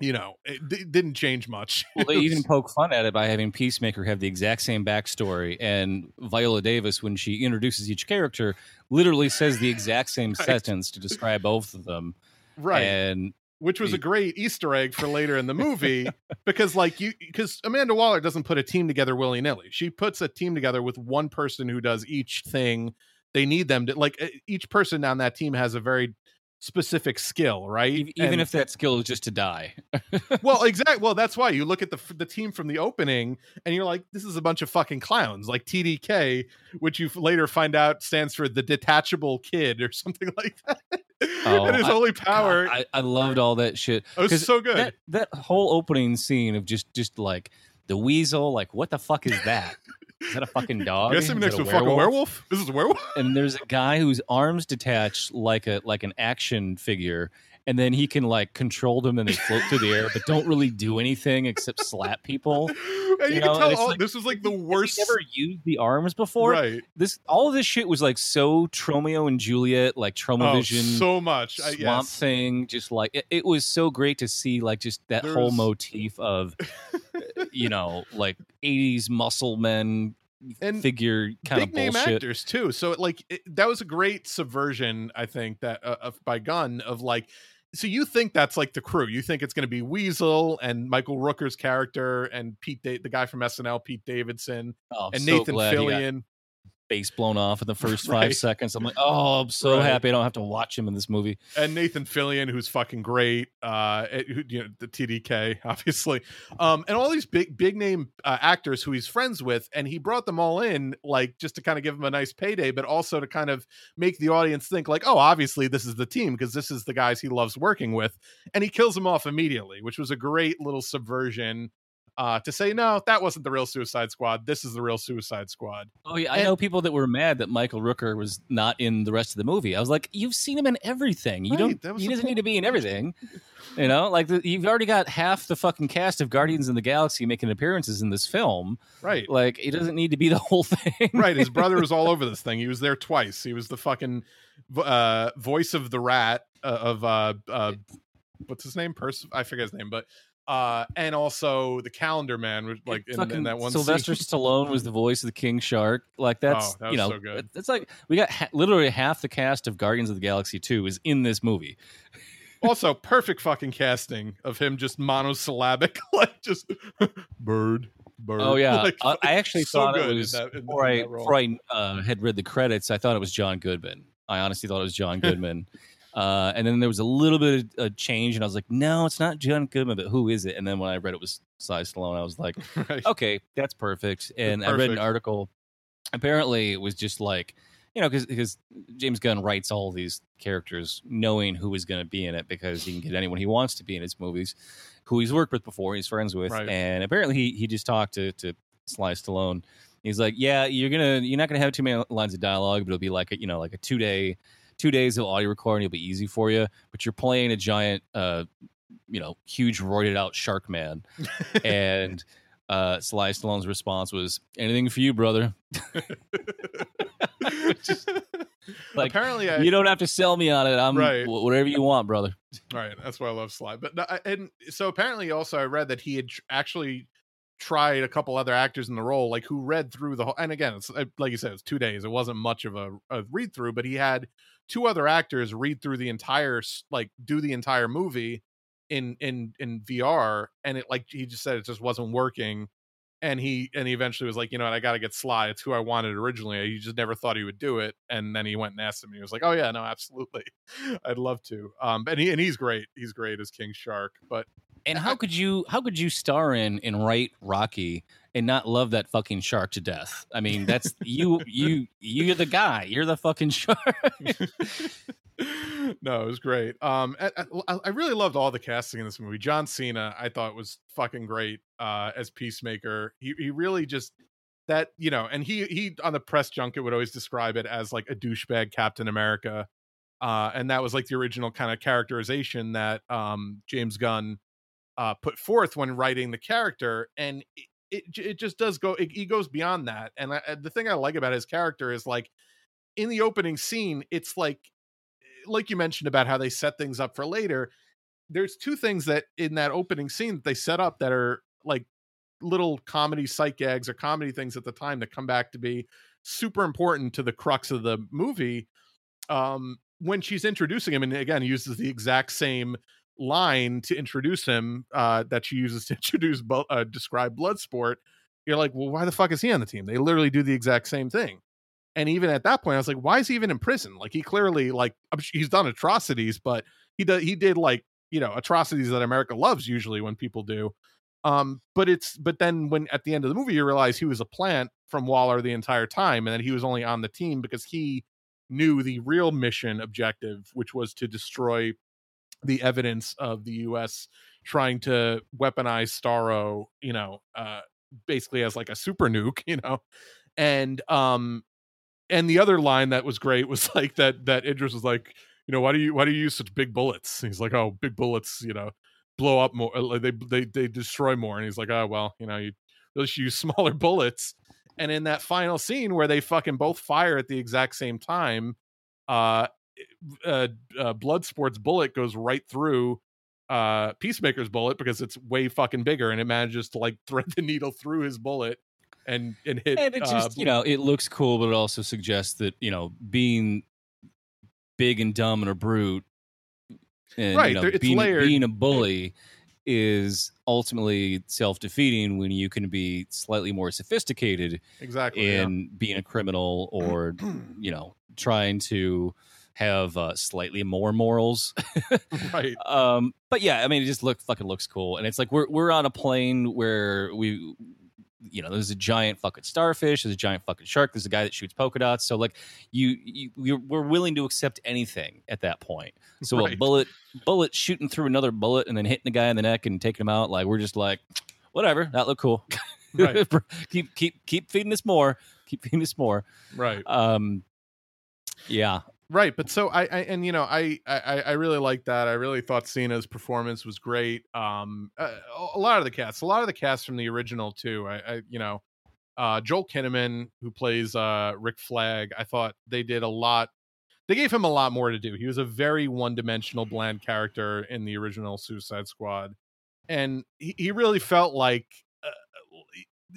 you know, it, it, didn't change much. well, they even poke fun at it by having Peacemaker have the exact same backstory, and Viola Davis, when she introduces each character, literally says the exact same right. sentence to describe both of them. Right, and which was a great Easter egg for later in the movie because, like, you because Amanda Waller doesn't put a team together willy nilly. She puts a team together with one person who does each thing they need them to like each person on that team has a very specific skill, right? Even and, if that skill is just to die. well, exactly. Well, that's why you look at the the team from the opening and you're like, this is a bunch of fucking clowns, like TDK, which you later find out stands for the detachable kid or something like that. Oh, and his I, only power. God, I, I, loved all that shit. It was so good. That, that whole opening scene of just just like the weasel, like what the fuck is that? Is that a fucking dog? Yes, next to a fucking werewolf. This is a werewolf. And there's a guy whose arms detach like a like an action figure, and then he can like control them and they float through the air, but don't really do anything except slap people. And you, you know? can tell all, like, this was like the worst. Never used the arms before. Right. This all of this shit was like so Tromeo and Juliet, like oh, Tromavision, oh, so much Swamp yes. Thing. Just like it, it, was so great to see, like just that There's... whole motif of, you know, like '80s muscle men and figure kind big of name actors too. So like it, that was a great subversion, I think that uh, of, by Gunn of like. So you think that's like the crew? You think it's going to be Weasel and Michael Rooker's character and Pete, da- the guy from SNL, Pete Davidson, oh, and so Nathan Fillion face blown off in the first right. five seconds. I'm like, oh, I'm so right. happy I don't have to watch him in this movie. And Nathan Fillion, who's fucking great, uh, you know, the TDK, obviously, um, and all these big big name uh, actors who he's friends with, and he brought them all in, like just to kind of give him a nice payday, but also to kind of make the audience think, like, oh, obviously this is the team because this is the guys he loves working with, and he kills them off immediately, which was a great little subversion uh, to say no, that wasn't the real Suicide Squad. This is the real Suicide Squad. Oh yeah, and, I know people that were mad that Michael Rooker was not in the rest of the movie. I was like, you've seen him in everything. You right, don't. He doesn't need to be in everything. you know, like the, you've already got half the fucking cast of Guardians in the Galaxy making appearances in this film. Right. Like he doesn't need to be the whole thing. right. His brother was all over this thing. He was there twice. He was the fucking uh, voice of the rat uh, of uh, uh, what's his name? Pers- I forget his name, but uh, and also the Calendar Man, like in, in, that one. Sylvester scene. Stallone was the voice of the King Shark. Like that's oh, that you know, so good. it's like we got ha- literally half the cast of Guardians of the Galaxy Two is in this movie. also, perfect fucking casting of him just monosyllabic, like just bird, Bird. Oh yeah, Like, I, I actually so thought it was that- before I before I uh, had read the credits. I thought it was John Goodman. I honestly thought it was John Goodman. Uh, and then there was a little bit of a change, and I was like, "No, it's not John Goodman, but who is it?" And then when I read it was Sly Stallone, I was like, Right. "Okay, that's perfect." And I read an article. Apparently, it was just like you know because James Gunn writes all these characters knowing who is going to be in it because he can get anyone he wants to be in his movies, who he's worked with before, he's friends with, Right. and apparently he he just talked to to Sly Stallone. He's like, yeah, you're gonna you're not gonna have too many lines of dialogue, but it'll be like a, you know like a two day two days of audio recording. It'll be easy for you, but you're playing a giant, uh, you know, huge roided out shark man, and uh, Sly Stallone's response was, "Anything for you, brother. like, apparently, I, you don't have to sell me on it. I'm Right. wh- whatever you want, brother." Right, that's why I love Sly. But no, I- and so apparently, also I read that he had actually tried a couple other actors in the role, like who read through the whole. And again, it's uh, like you said, it's two days. It wasn't much of a, a read through, but he had two other actors read through the entire, like, do the entire movie in in in VR, and it like he just said it just wasn't working. And he and he eventually was like, you know what, I got to get Sly. It's who I wanted originally. He just never thought he would do it, and then he went and asked him. And he was like, oh yeah, no, absolutely, I'd love to. Um, and he and he's great. He's great as King Shark. But And how could you how could you star in and write Rocky and not love that fucking shark to death? I mean, that's you you you're the guy. You're the fucking shark. no, it was great. Um, I, I, I really loved all the casting in this movie. John Cena, I thought was fucking great uh, as Peacemaker. He he really just that you know, and he he on the press junket would always describe it as like a douchebag Captain America, uh, and that was like the original kind of characterization that um, James Gunn uh, put forth when writing the character, and it it, it just does go. It, he goes beyond that, and I, the thing I like about his character is like in the opening scene, it's like like you mentioned about how they set things up for later there's two things that in that opening scene that they set up that are like little comedy sight gags or comedy things at the time that come back to be super important to the crux of the movie um when she's introducing him and again uses the exact same line to introduce him uh that she uses to introduce uh, describe bloodsport you're like well why the fuck is he on the team? They literally do the exact same thing. And even at that point i was like why is he even in prison? Like he clearly like he's done atrocities but he did he did like you know atrocities that america loves usually when people do. Um but it's but then when at the end of the movie you realize he was a plant from waller the entire time and that he was only on the team because he knew the real mission objective which was to destroy the evidence of the us trying to weaponize starro you know uh basically as like a super nuke you know and um and the other line that was great was like that that Idris was like, you know, why do you why do you use such big bullets? He's like, oh, big bullets, you know, blow up more, uh, they they they destroy more. And he's like, oh well, you know, you should use smaller bullets. And in that final scene where they fucking both fire at the exact same time, uh, uh, uh Bloodsport's bullet goes right through uh Peacemaker's bullet because it's way fucking bigger and it manages to like thread the needle through his bullet and and hit and it uh, just you know it looks cool, but it also suggests that you know being big and dumb and a brute, and Right, you know, there- being, being a bully is ultimately self defeating when you can be slightly more sophisticated exactly yeah. in being a criminal or you know trying to have uh, slightly more morals. right um, but yeah, I mean, it just look fucking looks cool, and it's like we're we're on a plane where we, you know, there's a giant fucking starfish, there's a giant fucking shark, there's a guy that shoots polka dots. So like, you, you we're, we're willing to accept anything at that point. So a bullet bullet shooting through another bullet and then hitting the guy in the neck and taking him out, like we're just like, whatever, that looked cool. Right. keep keep keep feeding us more. Keep feeding us more. right Um, yeah, right but so I, I and you know I, I i really like that i really thought cena's performance was great um a, a lot of the cast a lot of the cast from the original too i, I you know uh joel kinnaman who plays uh rick flag i thought they did a lot they gave him a lot more to do he was a very one-dimensional bland character in the original suicide squad and he, he really felt like uh,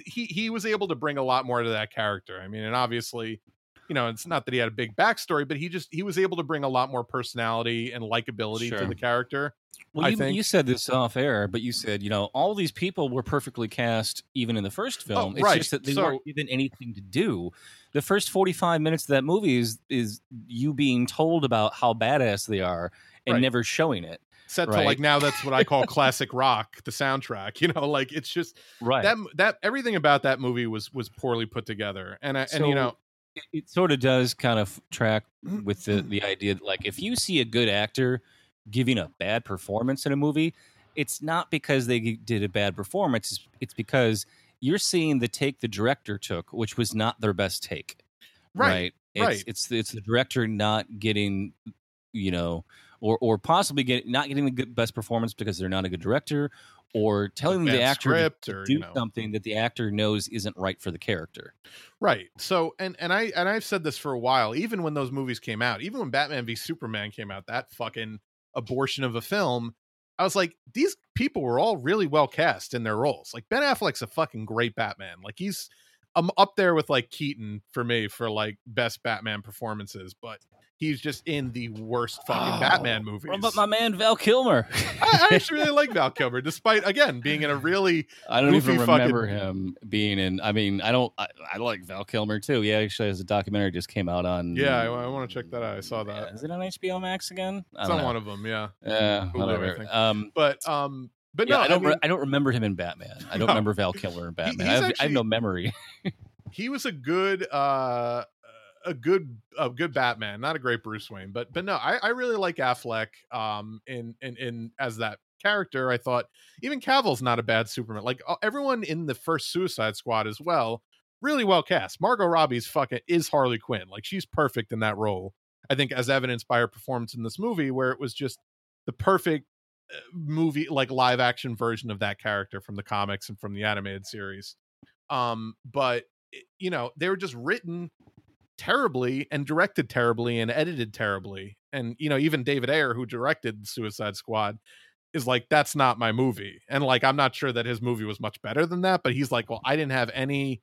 he he was able to bring a lot more to that character i mean and obviously you know, it's not that he had a big backstory, but he just he was able to bring a lot more personality and likability Sure. to the character. Well, you, you said this off air, but you said you know all these people were perfectly cast even in the first oh, film. it's Oh, right. just that they So- weren't given anything to do. The first forty five minutes of that movie is is you being told about how badass they are and Right. never showing it. Set to like now that's what I call classic rock, the soundtrack. You know, like it's just Right. that that everything about that movie was was poorly put together. And I, and you know, it, it sort of does kind of track with the the idea that like if you see a good actor giving a bad performance in a movie, it's not because they did a bad performance. It's, it's because you're seeing the take the director took, which was not their best take. Right, It's, right. It's it's the director not getting, you know, or or possibly get not getting the good, best performance because they're not a good director, or telling the actor to- script to or, do you know. something that the actor knows isn't right for the character. Right. So and and I and I've said this for a while, even when those movies came out, even when Batman v Superman came out, that fucking abortion of a film, I was like, these people were all really well cast in their roles. Like Ben Affleck's a fucking great Batman. Like he's I'm up there with like Keaton for me for like best Batman performances, but he's just in the worst fucking Oh, Batman movies. What about my man Val Kilmer? I, I actually really like Val Kilmer, despite again being in a really I don't even goofy fucking- remember him being in. I mean, I don't. I, I like Val Kilmer too. Yeah, actually, as a documentary just came out on. yeah. I, I want to check that out. I saw Yeah, that. Is it on HBO Max again? I It's on know. one of them, yeah. Yeah, Hulu, whatever. Um, But um, but yeah, no, I don't. mean, re- I don't remember him in Batman. I don't No. remember Val Kilmer in Batman. I he's have, I have no memory. he was a good uh a good a good Batman, not a great Bruce Wayne, but but no, I, I really like Affleck um in in in as that character. I thought even Cavill's not a bad Superman. Like uh, everyone in the first Suicide Squad as well, really well cast. Margot Robbie's fucking is Harley Quinn. Like she's perfect in that role. I think as evidenced by her performance in this movie where it was just the perfect movie like live action version of that character from the comics and from the animated series. Um but you know, they were just written terribly and directed terribly and edited terribly. And you know, even David Ayer, who directed Suicide Squad, is like, "That's not my movie." And like, I'm not sure that his movie was much better than that, but he's like, "Well, I didn't have any."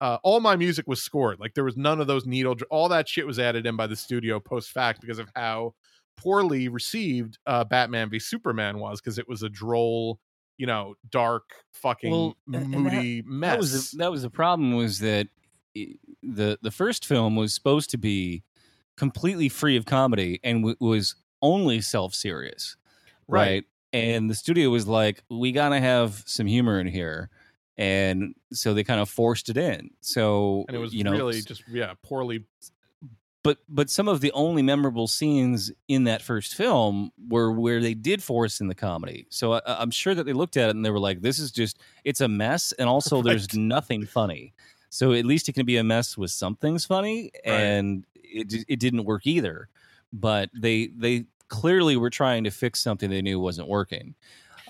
Uh, all my music was scored. Like there was none of those needle. All that shit was added in by the studio post fact because of how poorly received uh, Batman v Superman was because it was a droll, you know, dark, fucking Well, and that- moody mess. That was the, that was the problem. Was that the the first film was supposed to be completely free of comedy and w- was only self serious, Right. right. And the studio was like, we gotta have some humor in here, and so they kind of forced it in. So and it was you know, really just yeah poorly but but some of the only memorable scenes in that first film were where they did force in the comedy. So I, I'm sure that they looked at it and they were like, "This is just it's a mess," and also there's nothing funny. So at least it can be a mess with something's funny, Right. and it it didn't work either. But they they clearly were trying to fix something they knew wasn't working,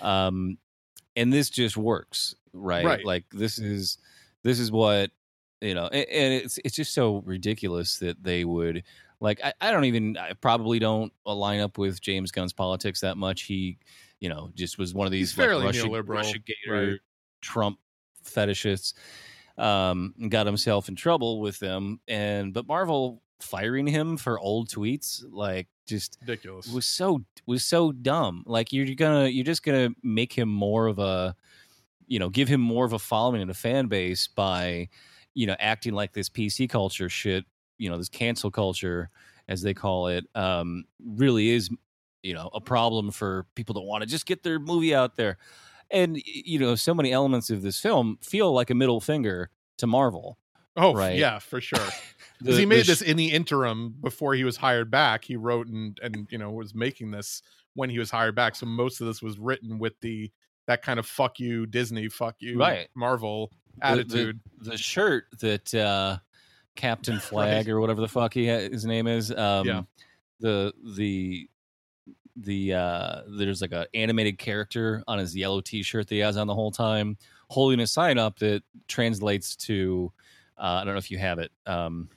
um, and this just works, right? Right. Like this is this is what you know a- and it's it's just so ridiculous that they would like I, I don't even i probably don't line up with james gunn's politics that much he you know just was one of these He's like fairly Russia, neoliberal, Russia Gator right. trump fetishists um got himself in trouble with them and but marvel firing him for old tweets like just ridiculous. was so was so dumb. Like you're gonna you're just gonna make him more of a you know give him more of a following and a fan base by you know acting like this PC culture shit. You know this cancel culture as they call it um, really is you know a problem for people that want to just get their movie out there. And you know so many elements of this film feel like a middle finger to Marvel. oh right. yeah, for sure. Because he made this in the interim before he was hired back. He wrote and and you know was making this when he was hired back. So most of this was written with the that kind of fuck you Disney, fuck you Right. Marvel the- attitude. The, shirt that uh, Captain Flag or whatever the fuck he ha- his name is. Um, Yeah. The the the uh, there's like a animated character on his yellow T-shirt that he has on the whole time, holding a sign up that translates to. Uh, I don't know if you have it. Um,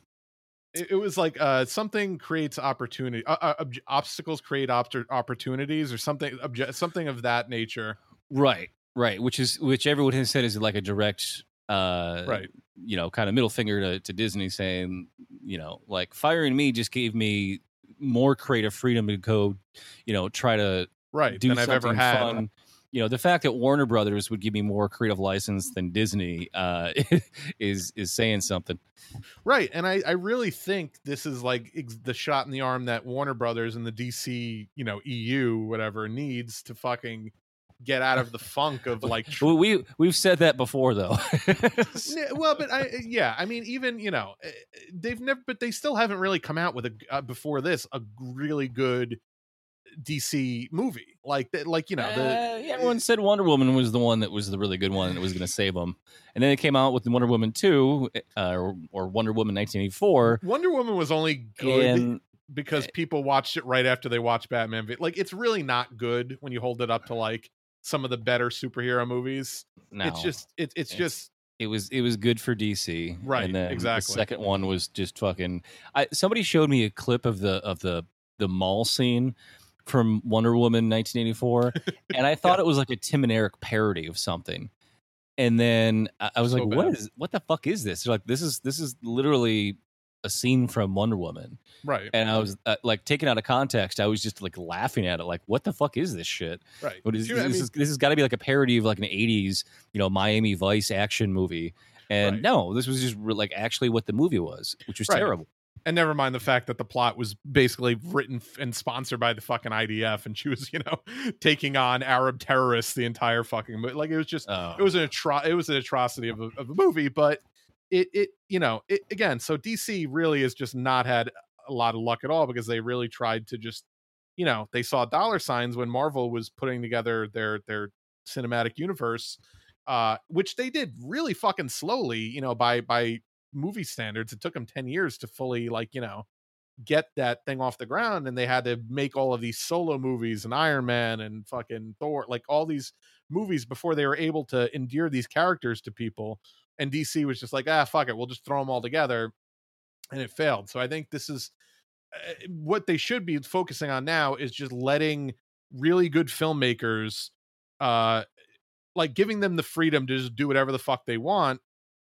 it, it was like uh something creates opportunity uh, uh, obj- obstacles create opt- opportunities or something obje- something of that nature right, right, which is which everyone has said is like a direct Uh, right. You know, kind of middle finger to, to Disney saying, you know, like firing me just gave me more creative freedom to go, you know, try to right do than I've something ever had. fun. You know, the fact that Warner Brothers would give me more creative license than Disney uh, is is saying something. Right, and I I really think this is like the shot in the arm that Warner Brothers and the DC, you know, EU whatever needs to fucking get out of the funk of like tr- We, we we've said that before though. Yeah, well, but I yeah, I mean even, you know, eh, they've never but they still haven't really come out with a uh, before this a really good DC movie. Like that like, you know, the Uh, everyone said Wonder Woman was the one that was the really good one that was going to save them, and then it came out with Wonder Woman two uh, or, or Wonder Woman 1984. Wonder Woman was only good And because people watched it right after they watched Batman. Like it's really not good when you hold it up to like some of the better superhero movies. no, It's just it, it's It's- just it was it was good for DC, Right, And then exactly. The second one was just fucking. I somebody showed me a clip of the of the the mall scene from Wonder Woman 1984, and I thought it was like a Tim and Eric parody of something. And then I, I was So like, "What bad. is? What the fuck is this?" They're like, "This is this is literally a scene from Wonder Woman." right. And I was uh, like, taken out of context, I was just like laughing at it, like, "What the fuck is this shit?" right. What is You- this? I mean, is, this has got to be like a parody of like an '80s, you know, Miami Vice action movie. And Right. no, this was just like actually what the movie was, which was Right. terrible. and never mind the fact that the plot was basically written and sponsored by the fucking IDF, and she was, you know, taking on Arab terrorists the entire fucking movie. Like it was just Oh, it was an atro- it was an atrocity of a, of a movie, but it it you know it again. So DC really has just not had a lot of luck at all because they really tried to just you know they saw dollar signs when Marvel was putting together their their cinematic universe, uh, which they did really fucking slowly. You know by by movie standards, it took them ten years to fully like you know get that thing off the ground and they had to make all of these solo movies and Iron Man and fucking Thor like all these movies before they were able to endear these characters to people and DC was just like ah fuck it we'll just throw them all together and it failed. So I think this is uh, what they should be focusing on now is just letting really good filmmakers uh like giving them the freedom to just do whatever the fuck they want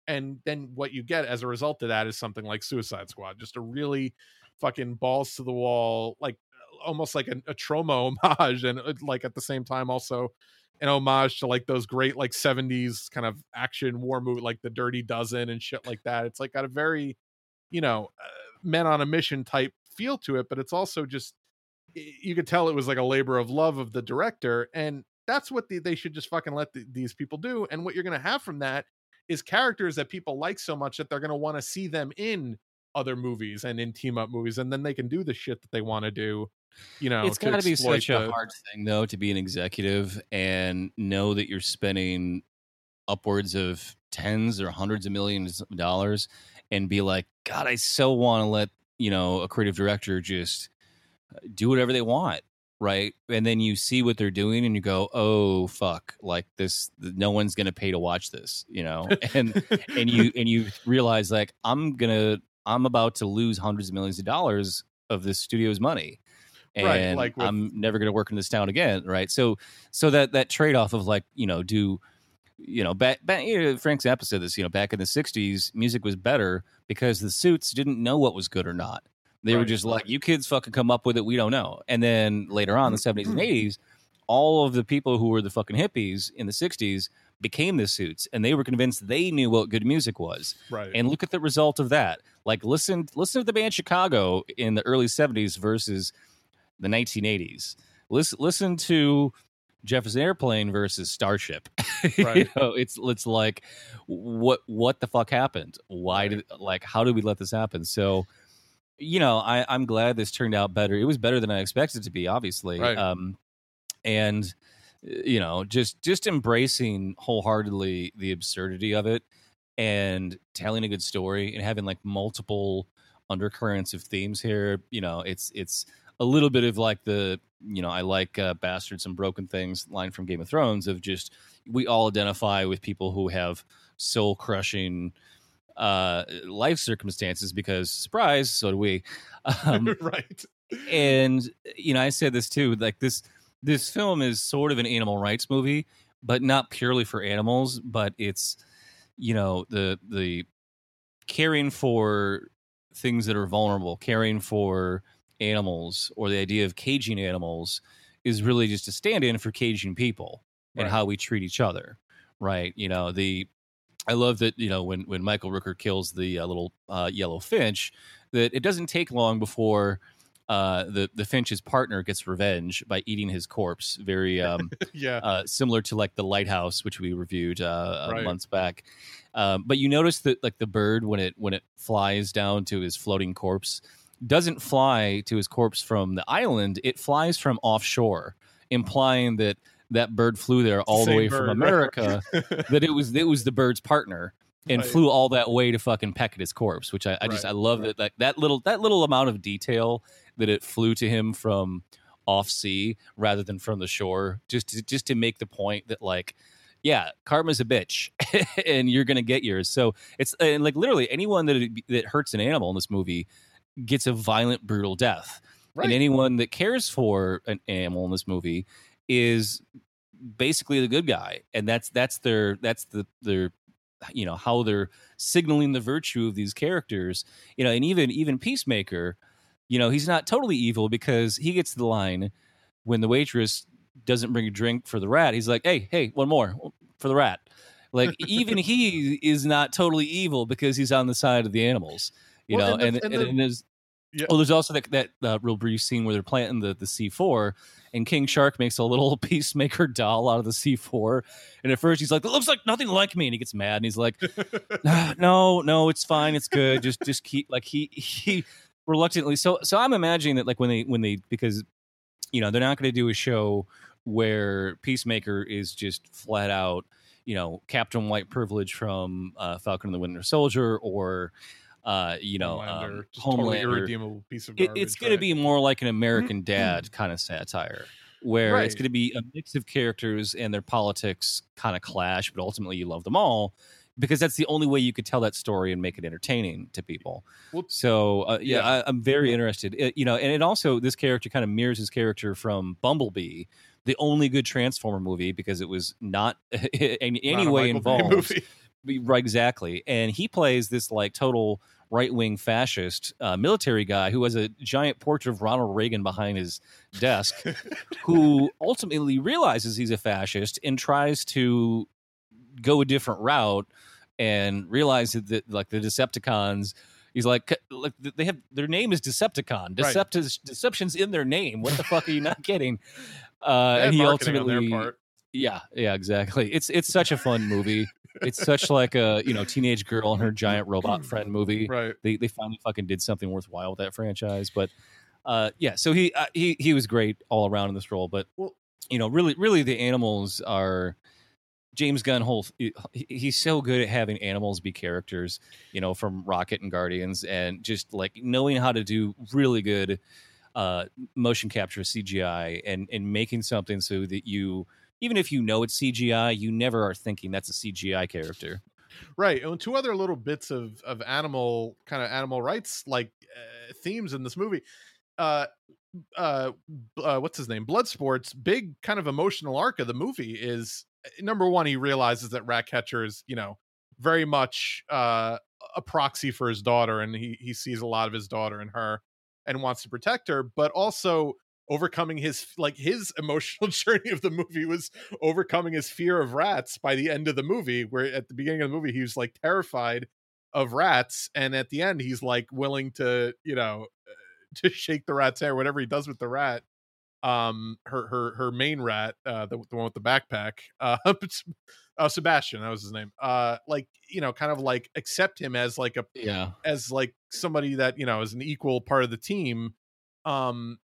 and then what you get as a result of that is something like Suicide Squad just a really fucking balls to the wall like almost like a, a Troma homage and uh, like at the same time also an homage to like those great like 70s kind of action war movie like the dirty dozen and shit like that. It's like got a very you know uh, men on a mission type feel to it but it's also just you could tell it was like a labor of love of the director and that's what the, they should just fucking let the, these people do and what you're going to have from that is characters that people like so much that they're going to want to see them in other movies and in team up movies and then they can do the shit that they want to do you know it's got to be such a the- hard thing though to be an executive and know that you're spending upwards of tens or hundreds of millions of dollars and be like, God, I so want to let you know a creative director just uh, do whatever they want right? And then you see what they're doing and you go oh fuck like this no one's gonna pay to watch this you know? And and you and you realize like i'm gonna i'm about to lose hundreds of millions of dollars of this studio's money and Right, like with- i'm never gonna work in this town again right? So so that that trade-off of like you know do you know back, back you know, frank zappa said this you know back in the 60s music was better because the suits didn't know what was good or not. They were Right. just like you kids fucking come up with it we don't know. And then later on in the 70s Mm-hmm. and 80s all of the people who were the fucking hippies in the 60s became the suits and they were convinced they knew what good music was. Right. And look at the result of that. Like listen listen to the band chicago in the early 70s versus the 1980s listen listen to jefferson airplane versus starship. You Right. know it's it's like what what the fuck happened? Why did like how did we let this happen? So you know i i'm glad this turned out better. It was better than i expected it to be obviously. Right. um and you know just just embracing wholeheartedly the absurdity of it and telling a good story and having like multiple undercurrents of themes here you know it's it's a little bit of like the you know i like uh, bastards and broken things line from game of thrones of just we all identify with people who have soul crushing uh life circumstances because surprise so do we. Um right. and you know i said this too like this this film is sort of an animal rights movie but not purely for animals but it's you know the the caring for things that are vulnerable, caring for animals, or the idea of caging animals is really just a stand-in for caging people and how we treat each other, right? You know the I love that you know when when Michael Rooker kills the uh, little uh, yellow finch, that it doesn't take long before uh, the the finch's partner gets revenge by eating his corpse. Very um, yeah. uh, similar to like the lighthouse, which we reviewed uh, uh, Right. months back. Um, but you notice that like the bird when it when it flies down to his floating corpse doesn't fly to his corpse from the island; it flies from offshore, implying that that bird flew there all the Same way from bird. America. that it was it was the bird's partner and Right. flew all that way to fucking peck at his corpse, which I, I just Right, I love right. that like that little that little amount of detail that it flew to him from off sea rather than from the shore, just to, just to make the point that like. Yeah, karma's a bitch, and you're gonna get yours. So it's and like literally anyone that that hurts an animal in this movie gets a violent, brutal death. Right. and anyone that cares for an animal in this movie is basically the good guy. And that's that's their that's the their you know how they're signaling the virtue of these characters. You know and even even peacemaker you know he's not totally evil because he gets the line when the waitress doesn't bring a drink for the rat. He's like hey hey one more for the rat. Like even he is not totally evil because he's on the side of the animals you Well, know and and the- and, and the- and there's Yeah. well there's also that that uh, real brief scene where they're planting the the c4 and king shark makes a little peacemaker doll out of the c4 and at first he's like that looks like nothing like me and he gets mad and he's like "Ah, no no it's fine it's good just just keep like he he reluctantly so so i'm imagining that like when they when they because you know they're not going to do a show where peacemaker is just flat out you know captain white privilege from uh, falcon and the winter soldier or uh you know Homelander, um, just totally irredeemable piece of It, it's going to be more like an american dad kind of satire where it's going to be a mix of characters and their politics kind of clash but ultimately you love them all because that's the only way you could tell that story and make it entertaining to people Well, so uh, yeah, yeah. I, I'm very interested. It- you know, and it also this character kind of mirrors his character from Bumblebee, the only good Transformer movie because it was not in any a way involved. Right, exactly. And he plays this like total right wing fascist uh, military guy who has a giant portrait of Ronald Reagan behind his desk, who ultimately realizes he's a fascist and tries to go a different route and realizes that like the Decepticons. He's like, like they have their name is Decepticon. Right. Deceptis, Deception's in their name. What the fuck are you not getting? Uh, and he marketing on their ultimately, yeah, yeah, exactly. It's it's such a fun movie. It's such like a you know teenage girl and her giant robot friend movie. Right. They they finally fucking did something worthwhile with that franchise. But uh, yeah, so he uh, he he was great all around in this role. But Well- you know, really really the animals are James Gunn. Whole he- he's so good at having animals be characters. You know, from Rocket and Guardians, and just like knowing how to do really good uh, motion capture CGI and and making something so that you even if you know it's CGI, you never are thinking that's a CGI character. Right. And two other little bits of of animal kind of animal rights like uh, themes in this movie. Uh uh, uh what's his name? Bloodsport's big kind of emotional arc of the movie is uh, number one he realizes that Ratcatcher is, you know, very much uh a proxy for his daughter and he he sees a lot of his daughter in her and wants to protect her, but also overcoming his like his emotional journey of the movie was overcoming his fear of rats by the end of the movie where at the beginning of the movie he was like terrified of rats and at the end he's like willing to you know uh, to shake the rat's hair whatever he does with the rat um her her her main rat uh the, the one with the backpack uh, uh sebastian that was his name uh like you know kind of like accept him as like a Yeah, as like somebody that you know is an equal part of the team um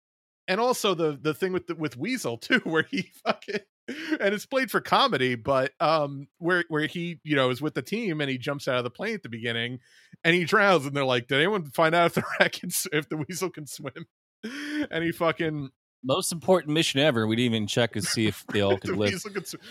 and also the the thing with the, with weasel too where he fucking and it's played for comedy but um where where he you know is with the team and he jumps out of the plane at the beginning and he drowns and they're like did anyone find out if the rat can if the weasel can swim? And he fucking most important mission ever. We didn't even check to see if they all could live.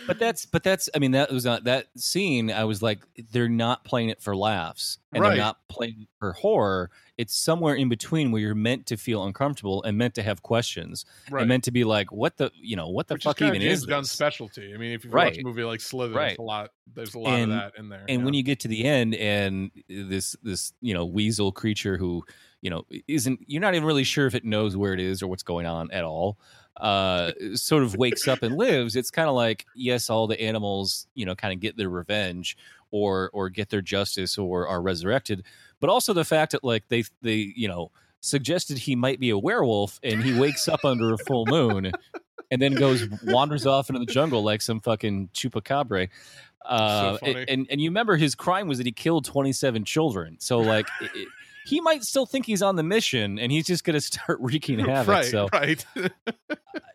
But that's but that's I mean that was not that scene. I was like, they're not playing it for laughs, and Right. they're not playing it for horror. It's somewhere in between where you're meant to feel uncomfortable and meant to have questions right. and meant to be like, what the you know what the Which fuck is even James is Gunn's specialty. I mean, if you watch a movie like Slither, Right. there's a lot. There's a lot And- of that in there. And when you get to the end, and this this you know weasel creature who you know isn't you're not even really sure if it knows where it is or what's going on at all. Uh sort of wakes up and lives. It's kind of like yes all the animals you know kind of get their revenge or or get their justice or are resurrected but also the fact that like they they you know suggested he might be a werewolf and he wakes up under a full moon and then goes wanders off into the jungle like some fucking chupacabra. Uh, funny. and and you remember his crime was that he killed 27 children. So like it- he might still think he's on the mission and he's just going to start wreaking havoc right, so right.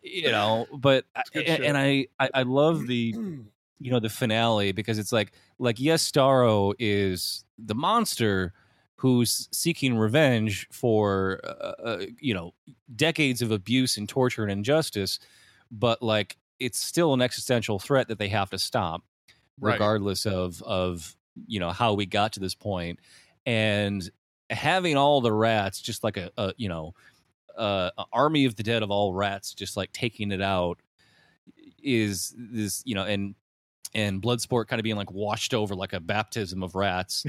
you know but and, and I, I i love the you know the finale because it's like like yes starro is the monster who's seeking revenge for uh, uh, you know decades of abuse and torture and injustice but like it's still an existential threat that they have to stop Right. regardless of of you know how we got to this point and having all the rats just like a, a you know uh, army of the dead of all rats just like taking it out is this you know and and bloodsport kind of being like washed over like a baptism of rats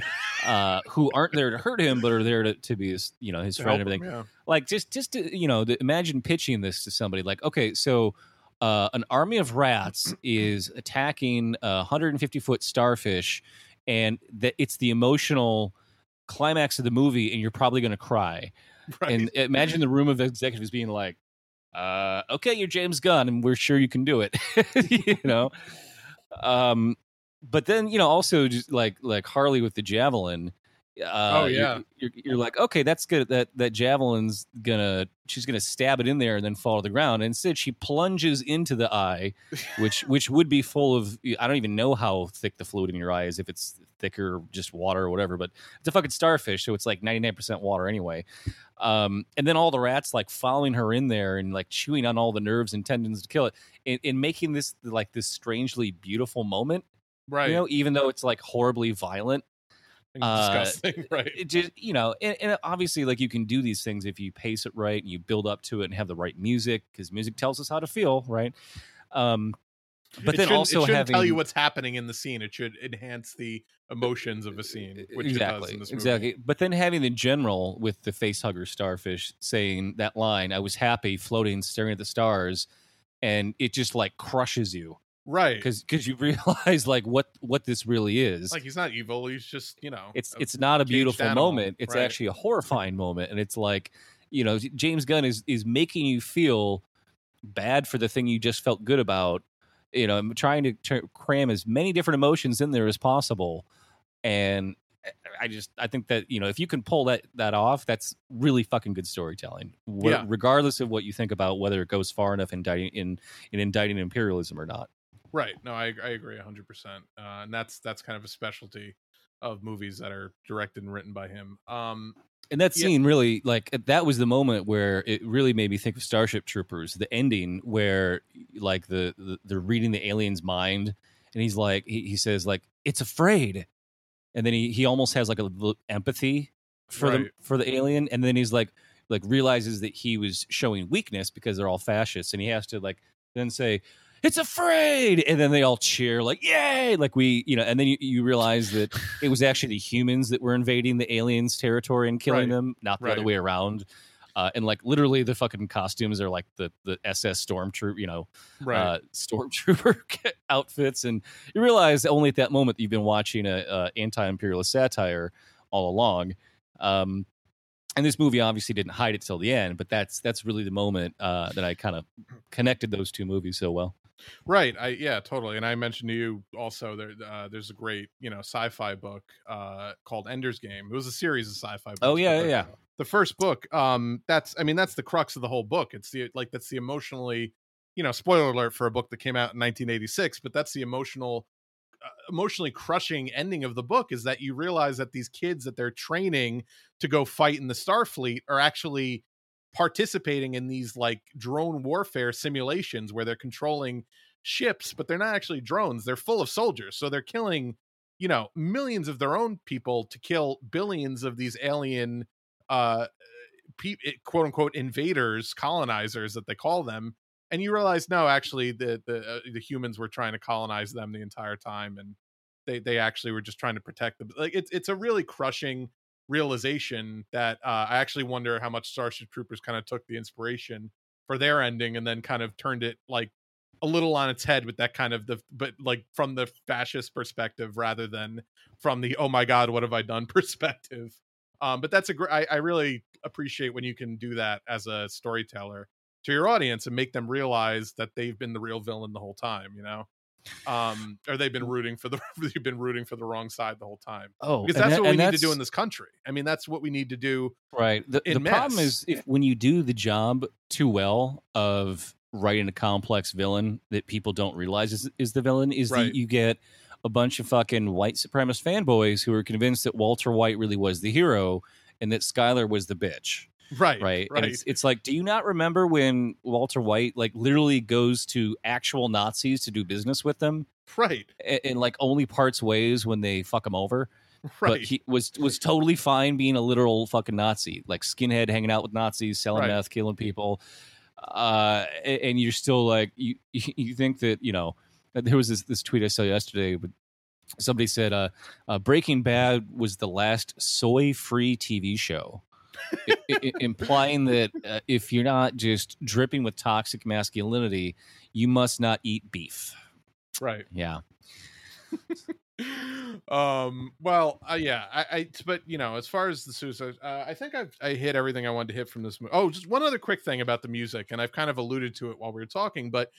uh who aren't there to hurt him but are there to, to be his you know his To friend and help him, everything yeah. like just just to, you know the, imagine pitching this to somebody like okay so uh, an army of rats is attacking a 150 foot starfish and that it's the emotional climax of the movie and you're probably going to cry. Right. and imagine the room of executives being like uh, okay you're james gunn and we're sure you can do it. You know? Um but then you know also just like like harley with the javelin uh, Oh, you're- yeah. you're, you're, like okay that's good that that javelin's gonna she's gonna stab it in there and then fall to the ground and instead she plunges into the eye which which would be full of i don't even know how thick the fluid in your eye is if it's thicker just water or whatever but it's a fucking starfish so it's like 99% water anyway um, and then all the rats like following her in there and like chewing on all the nerves and tendons to kill it and, and making this like this strangely beautiful moment right. you know even though it's like horribly violent Uh, disgusting. Right. it just you know and, and obviously like you can do these things if you pace it right and you build up to it and have the right music because music tells us how to feel right um but It then also it shouldn't having tell you what's happening in the scene. It should enhance the emotions of a scene, which it does exactly in this movie. exactly but then having the general with the face hugger starfish saying that line i was happy floating staring at the stars and it just like crushes you Right. because because you realize like what what this really is Like he's not evil. He's just you know. it's it's not a beautiful animal, moment it's right. actually a horrifying moment and it's like you know james gunn is is making you feel bad for the thing you just felt good about you know i'm trying to tr- cram as many different emotions in there as possible and i just i think that you know if you can pull that that off that's really fucking good storytelling Wh- Yeah. regardless of what you think about whether it goes far enough in indicting in, in indicting imperialism or not Right. No, I I agree hundred percent. Uh, and that's that's kind of a specialty of movies that are directed and written by him. Um. And that Yeah. scene really, like, that was the moment where it really made me think of Starship Troopers. The ending where, like, the, the they're reading the alien's mind, and he's like, he, he says, like, it's afraid, and then he he almost has like a little empathy for the for the alien, and then he's like, like realizes that he was showing weakness because they're all fascists, and he has to like then say. It's afraid, and then they all cheer like "Yay!" Like we, you know, and then you, you realize that it was actually the humans that were invading the aliens' territory and killing Right. them, not the other way around. Uh, and like literally, the fucking costumes are like the the SS stormtrooper, you know, Right. uh, stormtrooper outfits, and you realize only at that moment that you've been watching a, a anti-imperialist satire all along. Um, and this movie obviously didn't hide it till the end, but that's that's really the moment uh, that I kind of connected those two movies so well. Right. I yeah, totally. And I mentioned to you also there uh, there's a great, you know, sci-fi book uh called Ender's Game. It was a series of sci-fi books. Oh yeah, yeah, the, yeah. The first book, um that's I mean that's the crux of the whole book. It's the like that's the emotionally, you know, spoiler alert for a book that came out in 1986, but that's the emotional uh, emotionally crushing ending of the book is that you realize that these kids that they're training to go fight in the Starfleet are actually participating in these like drone warfare simulations where they're controlling ships, but they're not actually drones. They're full of soldiers. So they're killing, you know, millions of their own people to kill billions of these alien uh pe- quote unquote invaders, colonizers that they call them. And you realize no, actually the the uh, the humans were trying to colonize them the entire time and they they actually were just trying to protect them. Like it's it's a really crushing realization that uh, I actually wonder how much Starship Troopers kind of took the inspiration for their ending and then kind of turned it like a little on its head with that kind of the but like from the fascist perspective rather than from the oh my god what have I done perspective. Um, but that's a great. I, I really appreciate when you can do that as a storyteller to your audience and make them realize that they've been the real villain the whole time. You know um or they've been rooting for the they've been rooting for the wrong side the whole time Oh, because that's that- what we need to do in this country i mean that's what we need to do Right. The, the problem is if when you do the job too well of writing a complex villain that people don't realize is, is the villain, is Right. that you get a bunch of fucking white supremacist fanboys who are convinced that Walter White really was the hero and that Skyler was the bitch. Right Right. right And it's, it's like, do you not remember when Walter White like literally goes to actual Nazis to do business with them right and, and like only parts ways when they fuck him over? right but he was was totally fine being a literal fucking Nazi, like skinhead, hanging out with Nazis, selling Right. meth, killing people. Uh, and you're still like you you think that you know there was this this tweet I saw yesterday, but somebody said uh, uh, Breaking Bad was the last soy free TV show. I- I- implying that uh, if you're not just dripping with toxic masculinity, you must not eat beef. right Yeah, um well uh, yeah I, I but you know as far as the suicide uh, i think i've i hit everything i wanted to hit from this movie oh just one other quick thing about the music and i've kind of alluded to it while we were talking but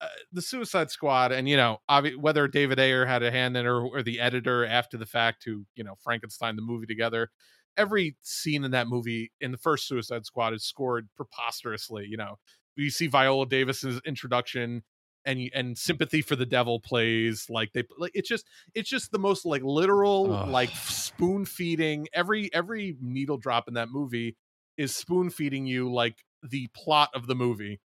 uh, the suicide squad and you know obvi- whether david ayer had a hand in it or, or the editor after the fact who you know frankenstein the movie together every scene in that movie in the first suicide squad is scored preposterously you know you see viola davis's introduction and and sympathy for the devil plays like they like it's just it's just the most like literal Ugh. like spoon feeding every every needle drop in that movie is spoon feeding you like the plot of the movie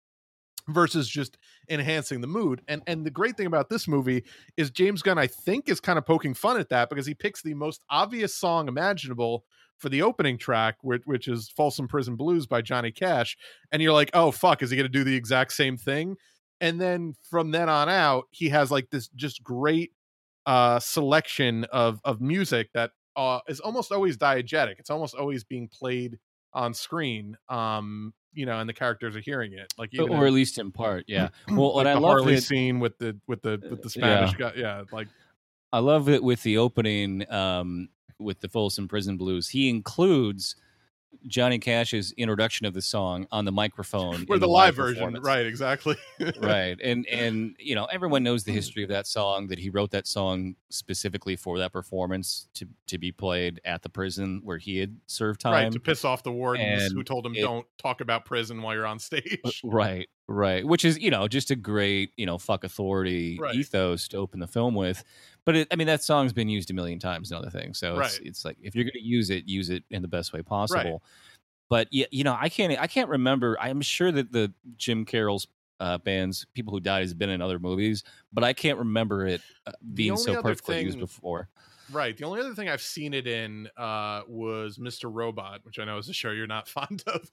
versus just enhancing the mood and and the great thing about this movie is James Gunn I think is kind of poking fun at that because he picks the most obvious song imaginable for the opening track which, which is Folsom Prison Blues by Johnny Cash and you're like oh fuck is he going to do the exact same thing and then from then on out he has like this just great uh selection of of music that uh is almost always diegetic it's almost always being played on screen um you know and the characters are hearing it like even or in- at least in part. Yeah. Well, like and I the love Harley it. scene with the with the with the Uh, Spanish yeah. guy yeah like I love it with the opening um, with the Folsom Prison Blues. He includes Johnny Cash's introduction of the song on the microphone. or in the live version right exactly. Right and and you know everyone knows the history of that song that he wrote that song specifically for that performance to to be played at the prison where he had served time right to piss off the wardens And who told him it- don't talk about prison while you're on stage. right right which is you know just a great you know fuck authority Right. ethos to open the film with but it, i mean that song's been used a million times and other things so it's, Right. it's like if you're going to use it use it in the best way possible but yeah you know i can't i can't remember i'm sure that the jim carroll's uh, bands people who died has been in other movies but i can't remember it uh, being so perfectly used before Right. The only other thing I've seen it in uh, was Mr. Robot, which I know is a show you're not fond of.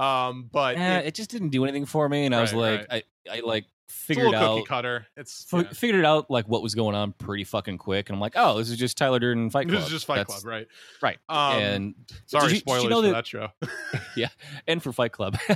Um, but Eh, it- it just didn't do anything for me and i was Right, like I, I like figured out cutter. It's fi- yeah. figured out like what was going on pretty fucking quick and i'm like oh this is just tyler durden fight club this is just Fight That's- Club, right? right Um, and sorry, you- did you spoilers know for that- that show. and for Fight Club.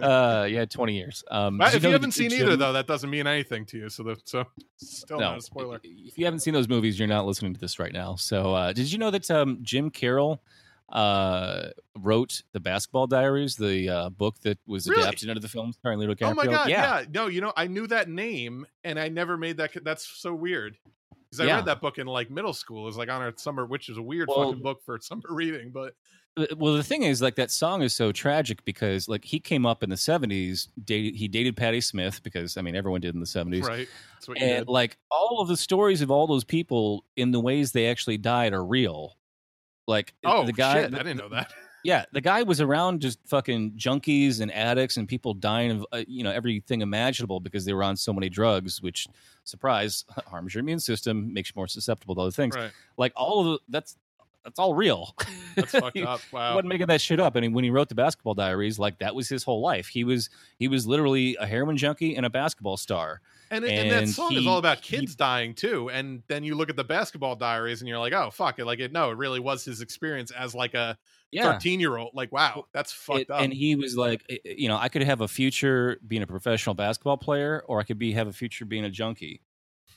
uh, yeah, twenty years. Um, if know you haven't seen either, though, that doesn't mean anything to you. So, the, so still no, not a spoiler. If you haven't seen those movies, you're not listening to this right now. So, uh, did you know that um, Jim Carroll uh, wrote the Basketball Diaries, the uh, book that was Really? adapted into the film starring Leo DiCaprio? Oh my god, yeah. yeah. No, you know, I knew that name, and I never made that. That's so weird. Because I Yeah. read that book in like middle school. It was like on our summer, which is a weird Well- fucking book for summer reading. But Uh, Well, the thing is, like that song is so tragic because, like, he came up in the '70s. Dated, he dated Patti Smith because, I mean, everyone did in the '70s. right, that's what you and did. like all of the stories of all those people in the ways they actually died are real. Like Oh the guy, shit, I didn't know that. Yeah, the guy was around just fucking junkies and addicts and people dying of uh, you know everything imaginable because they were on so many drugs, which surprise harms your immune system, makes you more susceptible to other things. Right. Like all of the, that's that's all real. That's fucked up. Wow. wasn't making that shit up. And when he wrote the Basketball Diaries, like that was his whole life. He was he was literally a heroin junkie and a basketball star. And, it- and that And song is all about he- kids dying too. And then you look at the basketball diaries and you're like, oh fuck it. Like it no, it really was his experience as like a Yeah, 13 year old. Like, wow, that's fucked It- up. and he was like, you know, I could have a future being a professional basketball player, or I could be have a future being a junkie.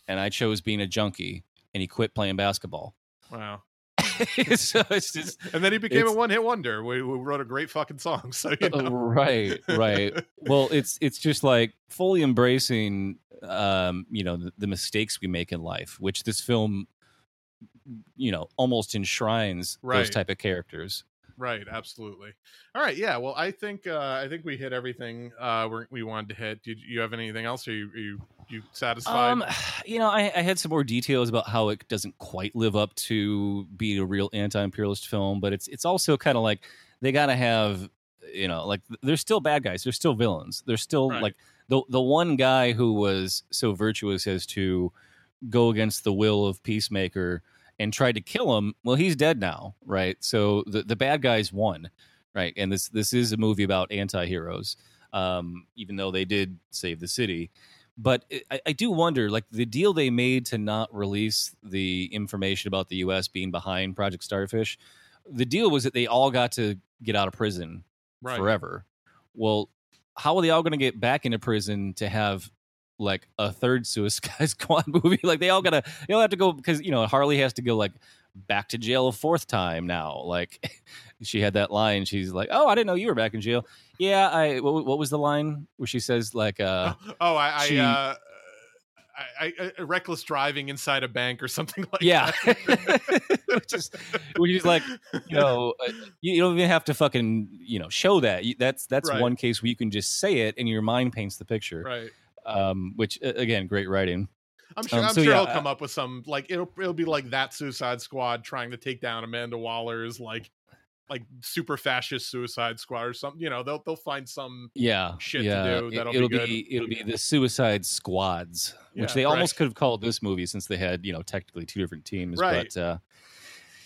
And I chose being a junkie, and he quit playing basketball. wow. so it's just And then he became a one hit wonder. We, we wrote a great fucking song. So you Uh, know. right, right. Well, it's it's just like fully embracing, um, you know, the, the mistakes we make in life, which this film, you know, almost enshrines those type of characters. Right, absolutely. All right, yeah. Well, I think uh, I think we hit everything uh, we wanted to hit. Did you have anything else? Are you are you, you satisfied? Um, you know, I, I had some more details about how it doesn't quite live up to being a real anti-imperialist film, but it's it's also kind of like they got to have, you know, like they're still bad guys, they're still villains, they're still Right. like the the one guy who was so virtuous as to go against the will of Peacemaker and tried to kill him. Well, he's dead now, right? So the the bad guys won, right? And this this is a movie about anti-heroes, um, even though they did save the city but I, I do wonder like the deal they made to not release the information about the us being behind project starfish the deal was that they all got to get out of prison right. forever well how are they all going to get back into prison to have like a third suicide squad movie. Like they all gotta they all have to go because you know harley has to go like back to jail a fourth time now. Like she had that line. She's like oh i didn't know you were back in jail. Yeah i what, what was the line where she says like uh oh, I, I, she- uh, I, I, I reckless driving inside a bank or something like yeah. that. which is which is like you know uh, you, you don't even have to fucking you know show that. That's that's Right. one case where you can just say it and your mind paints the picture. Right. Um which uh, again great writing I'm sure. Um, I'm so sure yeah, he'll come up with some like it'll it'll be like that Suicide Squad trying to take down Amanda Waller's like like super fascist Suicide Squad or something. You know, they'll they'll find some. yeah Shit to yeah do, It- that'll be it'll good. be it'll be the suicide squads which Yeah, they almost could have called this movie since they had you know technically two different teams Right. but uh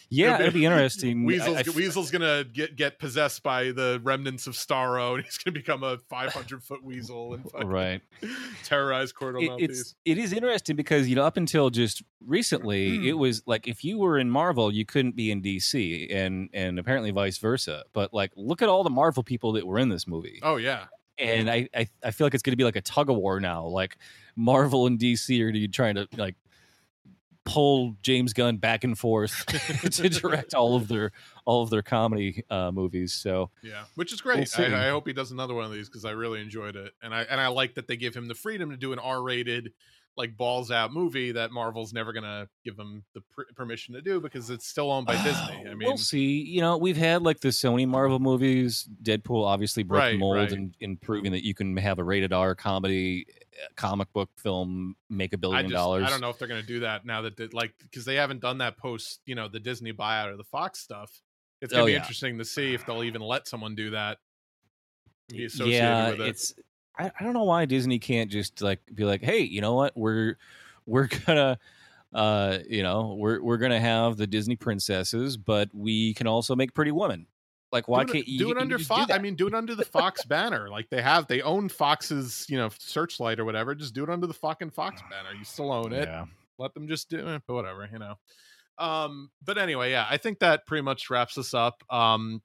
yeah it'll be interesting. I- Weasel's, Weasel's gonna get get possessed by the remnants of Starro, and he's gonna become a 500 foot weasel and right. terrorize Corto it, Maltese. it's it is interesting because you know up until just recently Hmm. it was like if you were in Marvel you couldn't be in DC and and apparently vice versa. But like look at all the Marvel people that were in this movie. Oh yeah, and I, I I feel like it's going to be like a tug of war now. Like Marvel and DC are going to be trying to like pull James Gunn back and forth to direct all of their all of their comedy uh, movies so yeah, which is great. see. I, I hope he does another one of these because I really enjoyed it, and I and I like that they give him the freedom to do an R rated like balls out movie that Marvel's never gonna give them the pr- permission to do because it's still owned by Disney. I mean, we'll see. You know, we've had like the Sony Marvel movies. Deadpool obviously broke the Right, mold right. in, in proving that you can have a rated R comedy uh, comic book film make a billion just dollars. I don't know if they're gonna do that now that they, like because they haven't done that post you know the Disney buyout or the Fox stuff. It's gonna Oh, be yeah. interesting to see if they'll even let someone do that. Be associated Yeah, with it. it's. I, I don't know why Disney can't just like be like, hey, you know what? We're we're gonna. Uh, you know, we're we're gonna have the Disney princesses, but we can also make Pretty Woman. Like, why do it, can't you do it under Fox? I mean, do it under the Fox banner. Like they have, they own Fox's, you know, Searchlight or whatever. Just do it under the fucking Fox banner. You still own it. Yeah. Let them just do it. But whatever, you know. Um, but anyway, yeah, I think that pretty much wraps us up. Um,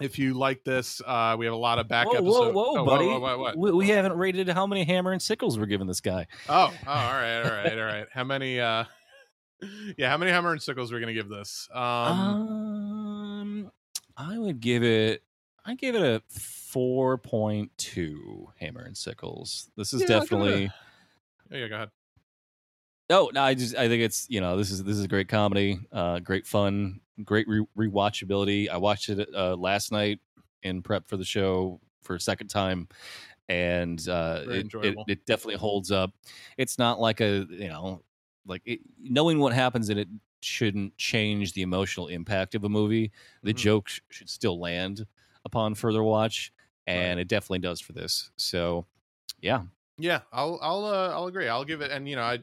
if you like this, uh, we have a lot of back Whoa, episodes. whoa, whoa, Oh, buddy! whoa, whoa, what? We, we haven't rated how many hammer and sickles we're giving this guy. Oh, oh, all right, all right, all right. How many? uh Yeah, how many hammer and sickles we're gonna give this? Um, Um, I would give it. I give it a four point two hammer and sickles. This is Yeah, I'll give it a- definitely. oh, yeah, go ahead. Oh no, I just I think it's you know this is this is a great comedy, uh, great fun, great re- rewatchability. I watched it uh, last night in prep for the show for a second time, and uh, it, it it definitely holds up. It's not like a you know like it, knowing what happens in it shouldn't change the emotional impact of a movie. The Mhm. joke sh- should still land upon further watch, and Right. it definitely does for this. So, yeah, Yeah, I'll I'll uh, I'll agree. I'll give it, and you know, I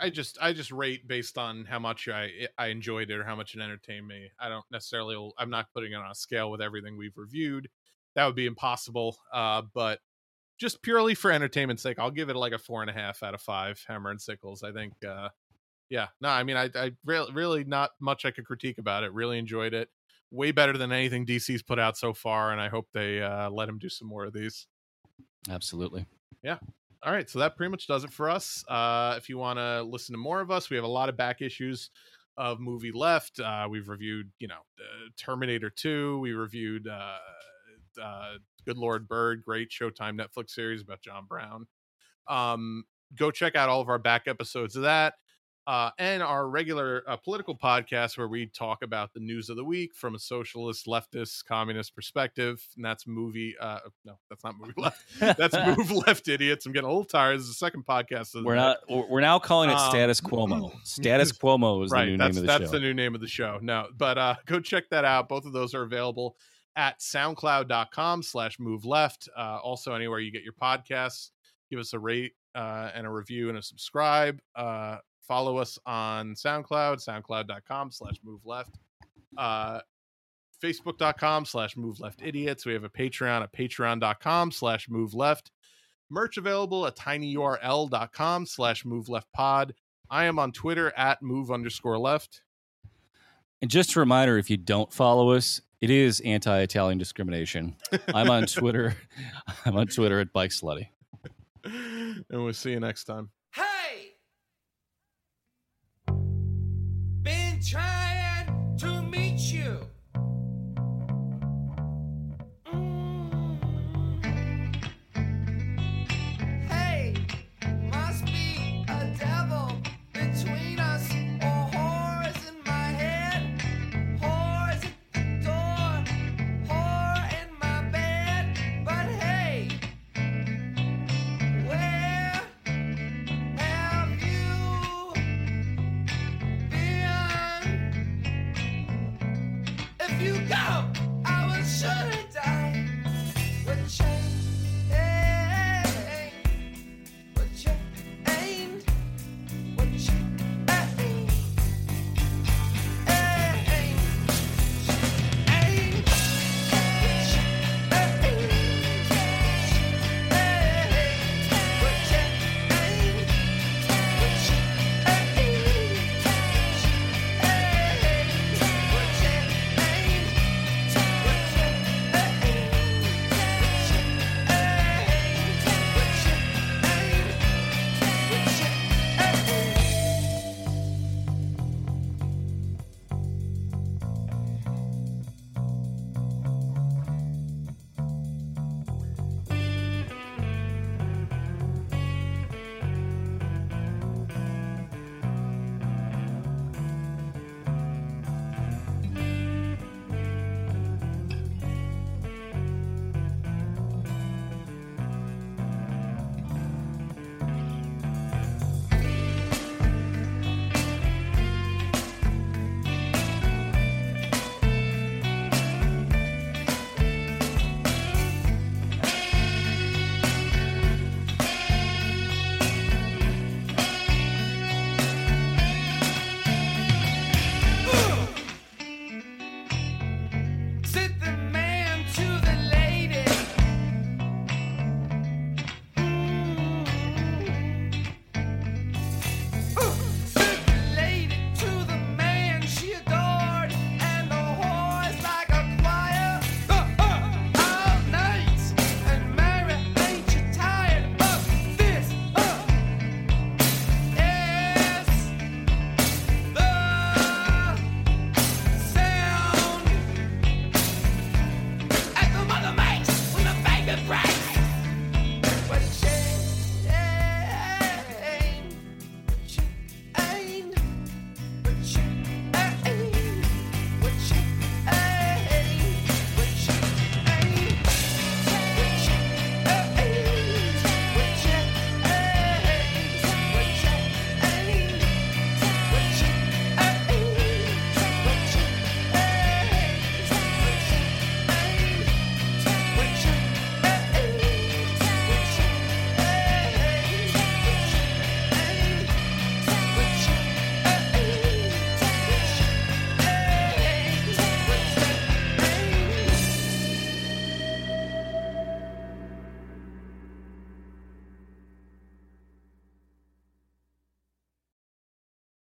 I just I just rate based on how much I I enjoyed it or how much it entertained me. I don't necessarily. I'm not putting it on a scale with everything we've reviewed. That would be impossible. Uh, but just purely for entertainment's sake, I'll give it like a four and a half out of five. Hammer and Sickles. I think. Uh, yeah, no, I mean, I I really really not much I could critique about it. Really enjoyed it. Way better than anything DC's put out so far, and I hope they uh, let him do some more of these. absolutely. All right, so that pretty much does it for us. Uh, if you want to listen to more of us, we have a lot of back issues of movie left. Uh, we've reviewed, you know, uh, Terminator Two. We reviewed uh, uh, Good Lord Bird, great Showtime Netflix series about John Brown. Um, go check out all of our back episodes of that. Uh, and our regular uh, political podcast where we talk about the news of the week from a socialist, leftist, communist perspective. And that's movie. Uh, no, that's not movie left. That's move left, idiots. I'm getting a little tired. This is the second podcast. Of the We're not. We're we're now calling it Um, Status Cuomo. Status Cuomo is the right. new That's name of the that's show. the new name of the show. No, but uh, go check that out. Both of those are available at soundcloud.com slash move left. Uh, also anywhere you get your podcasts, give us a rate uh, and a review and a subscribe. Uh, follow us on SoundCloud, soundcloud.com slash move left. Uh, facebook.com slash move left idiots. We have a Patreon at patreon.com slash move left. Merch available at tinyurl.com slash move left pod. I am on Twitter at move underscore left. And just a reminder, if you don't follow us, it is anti-Italian discrimination. I'm on Twitter. I'm on Twitter at Bike Slutty. and we'll see you next time. Trying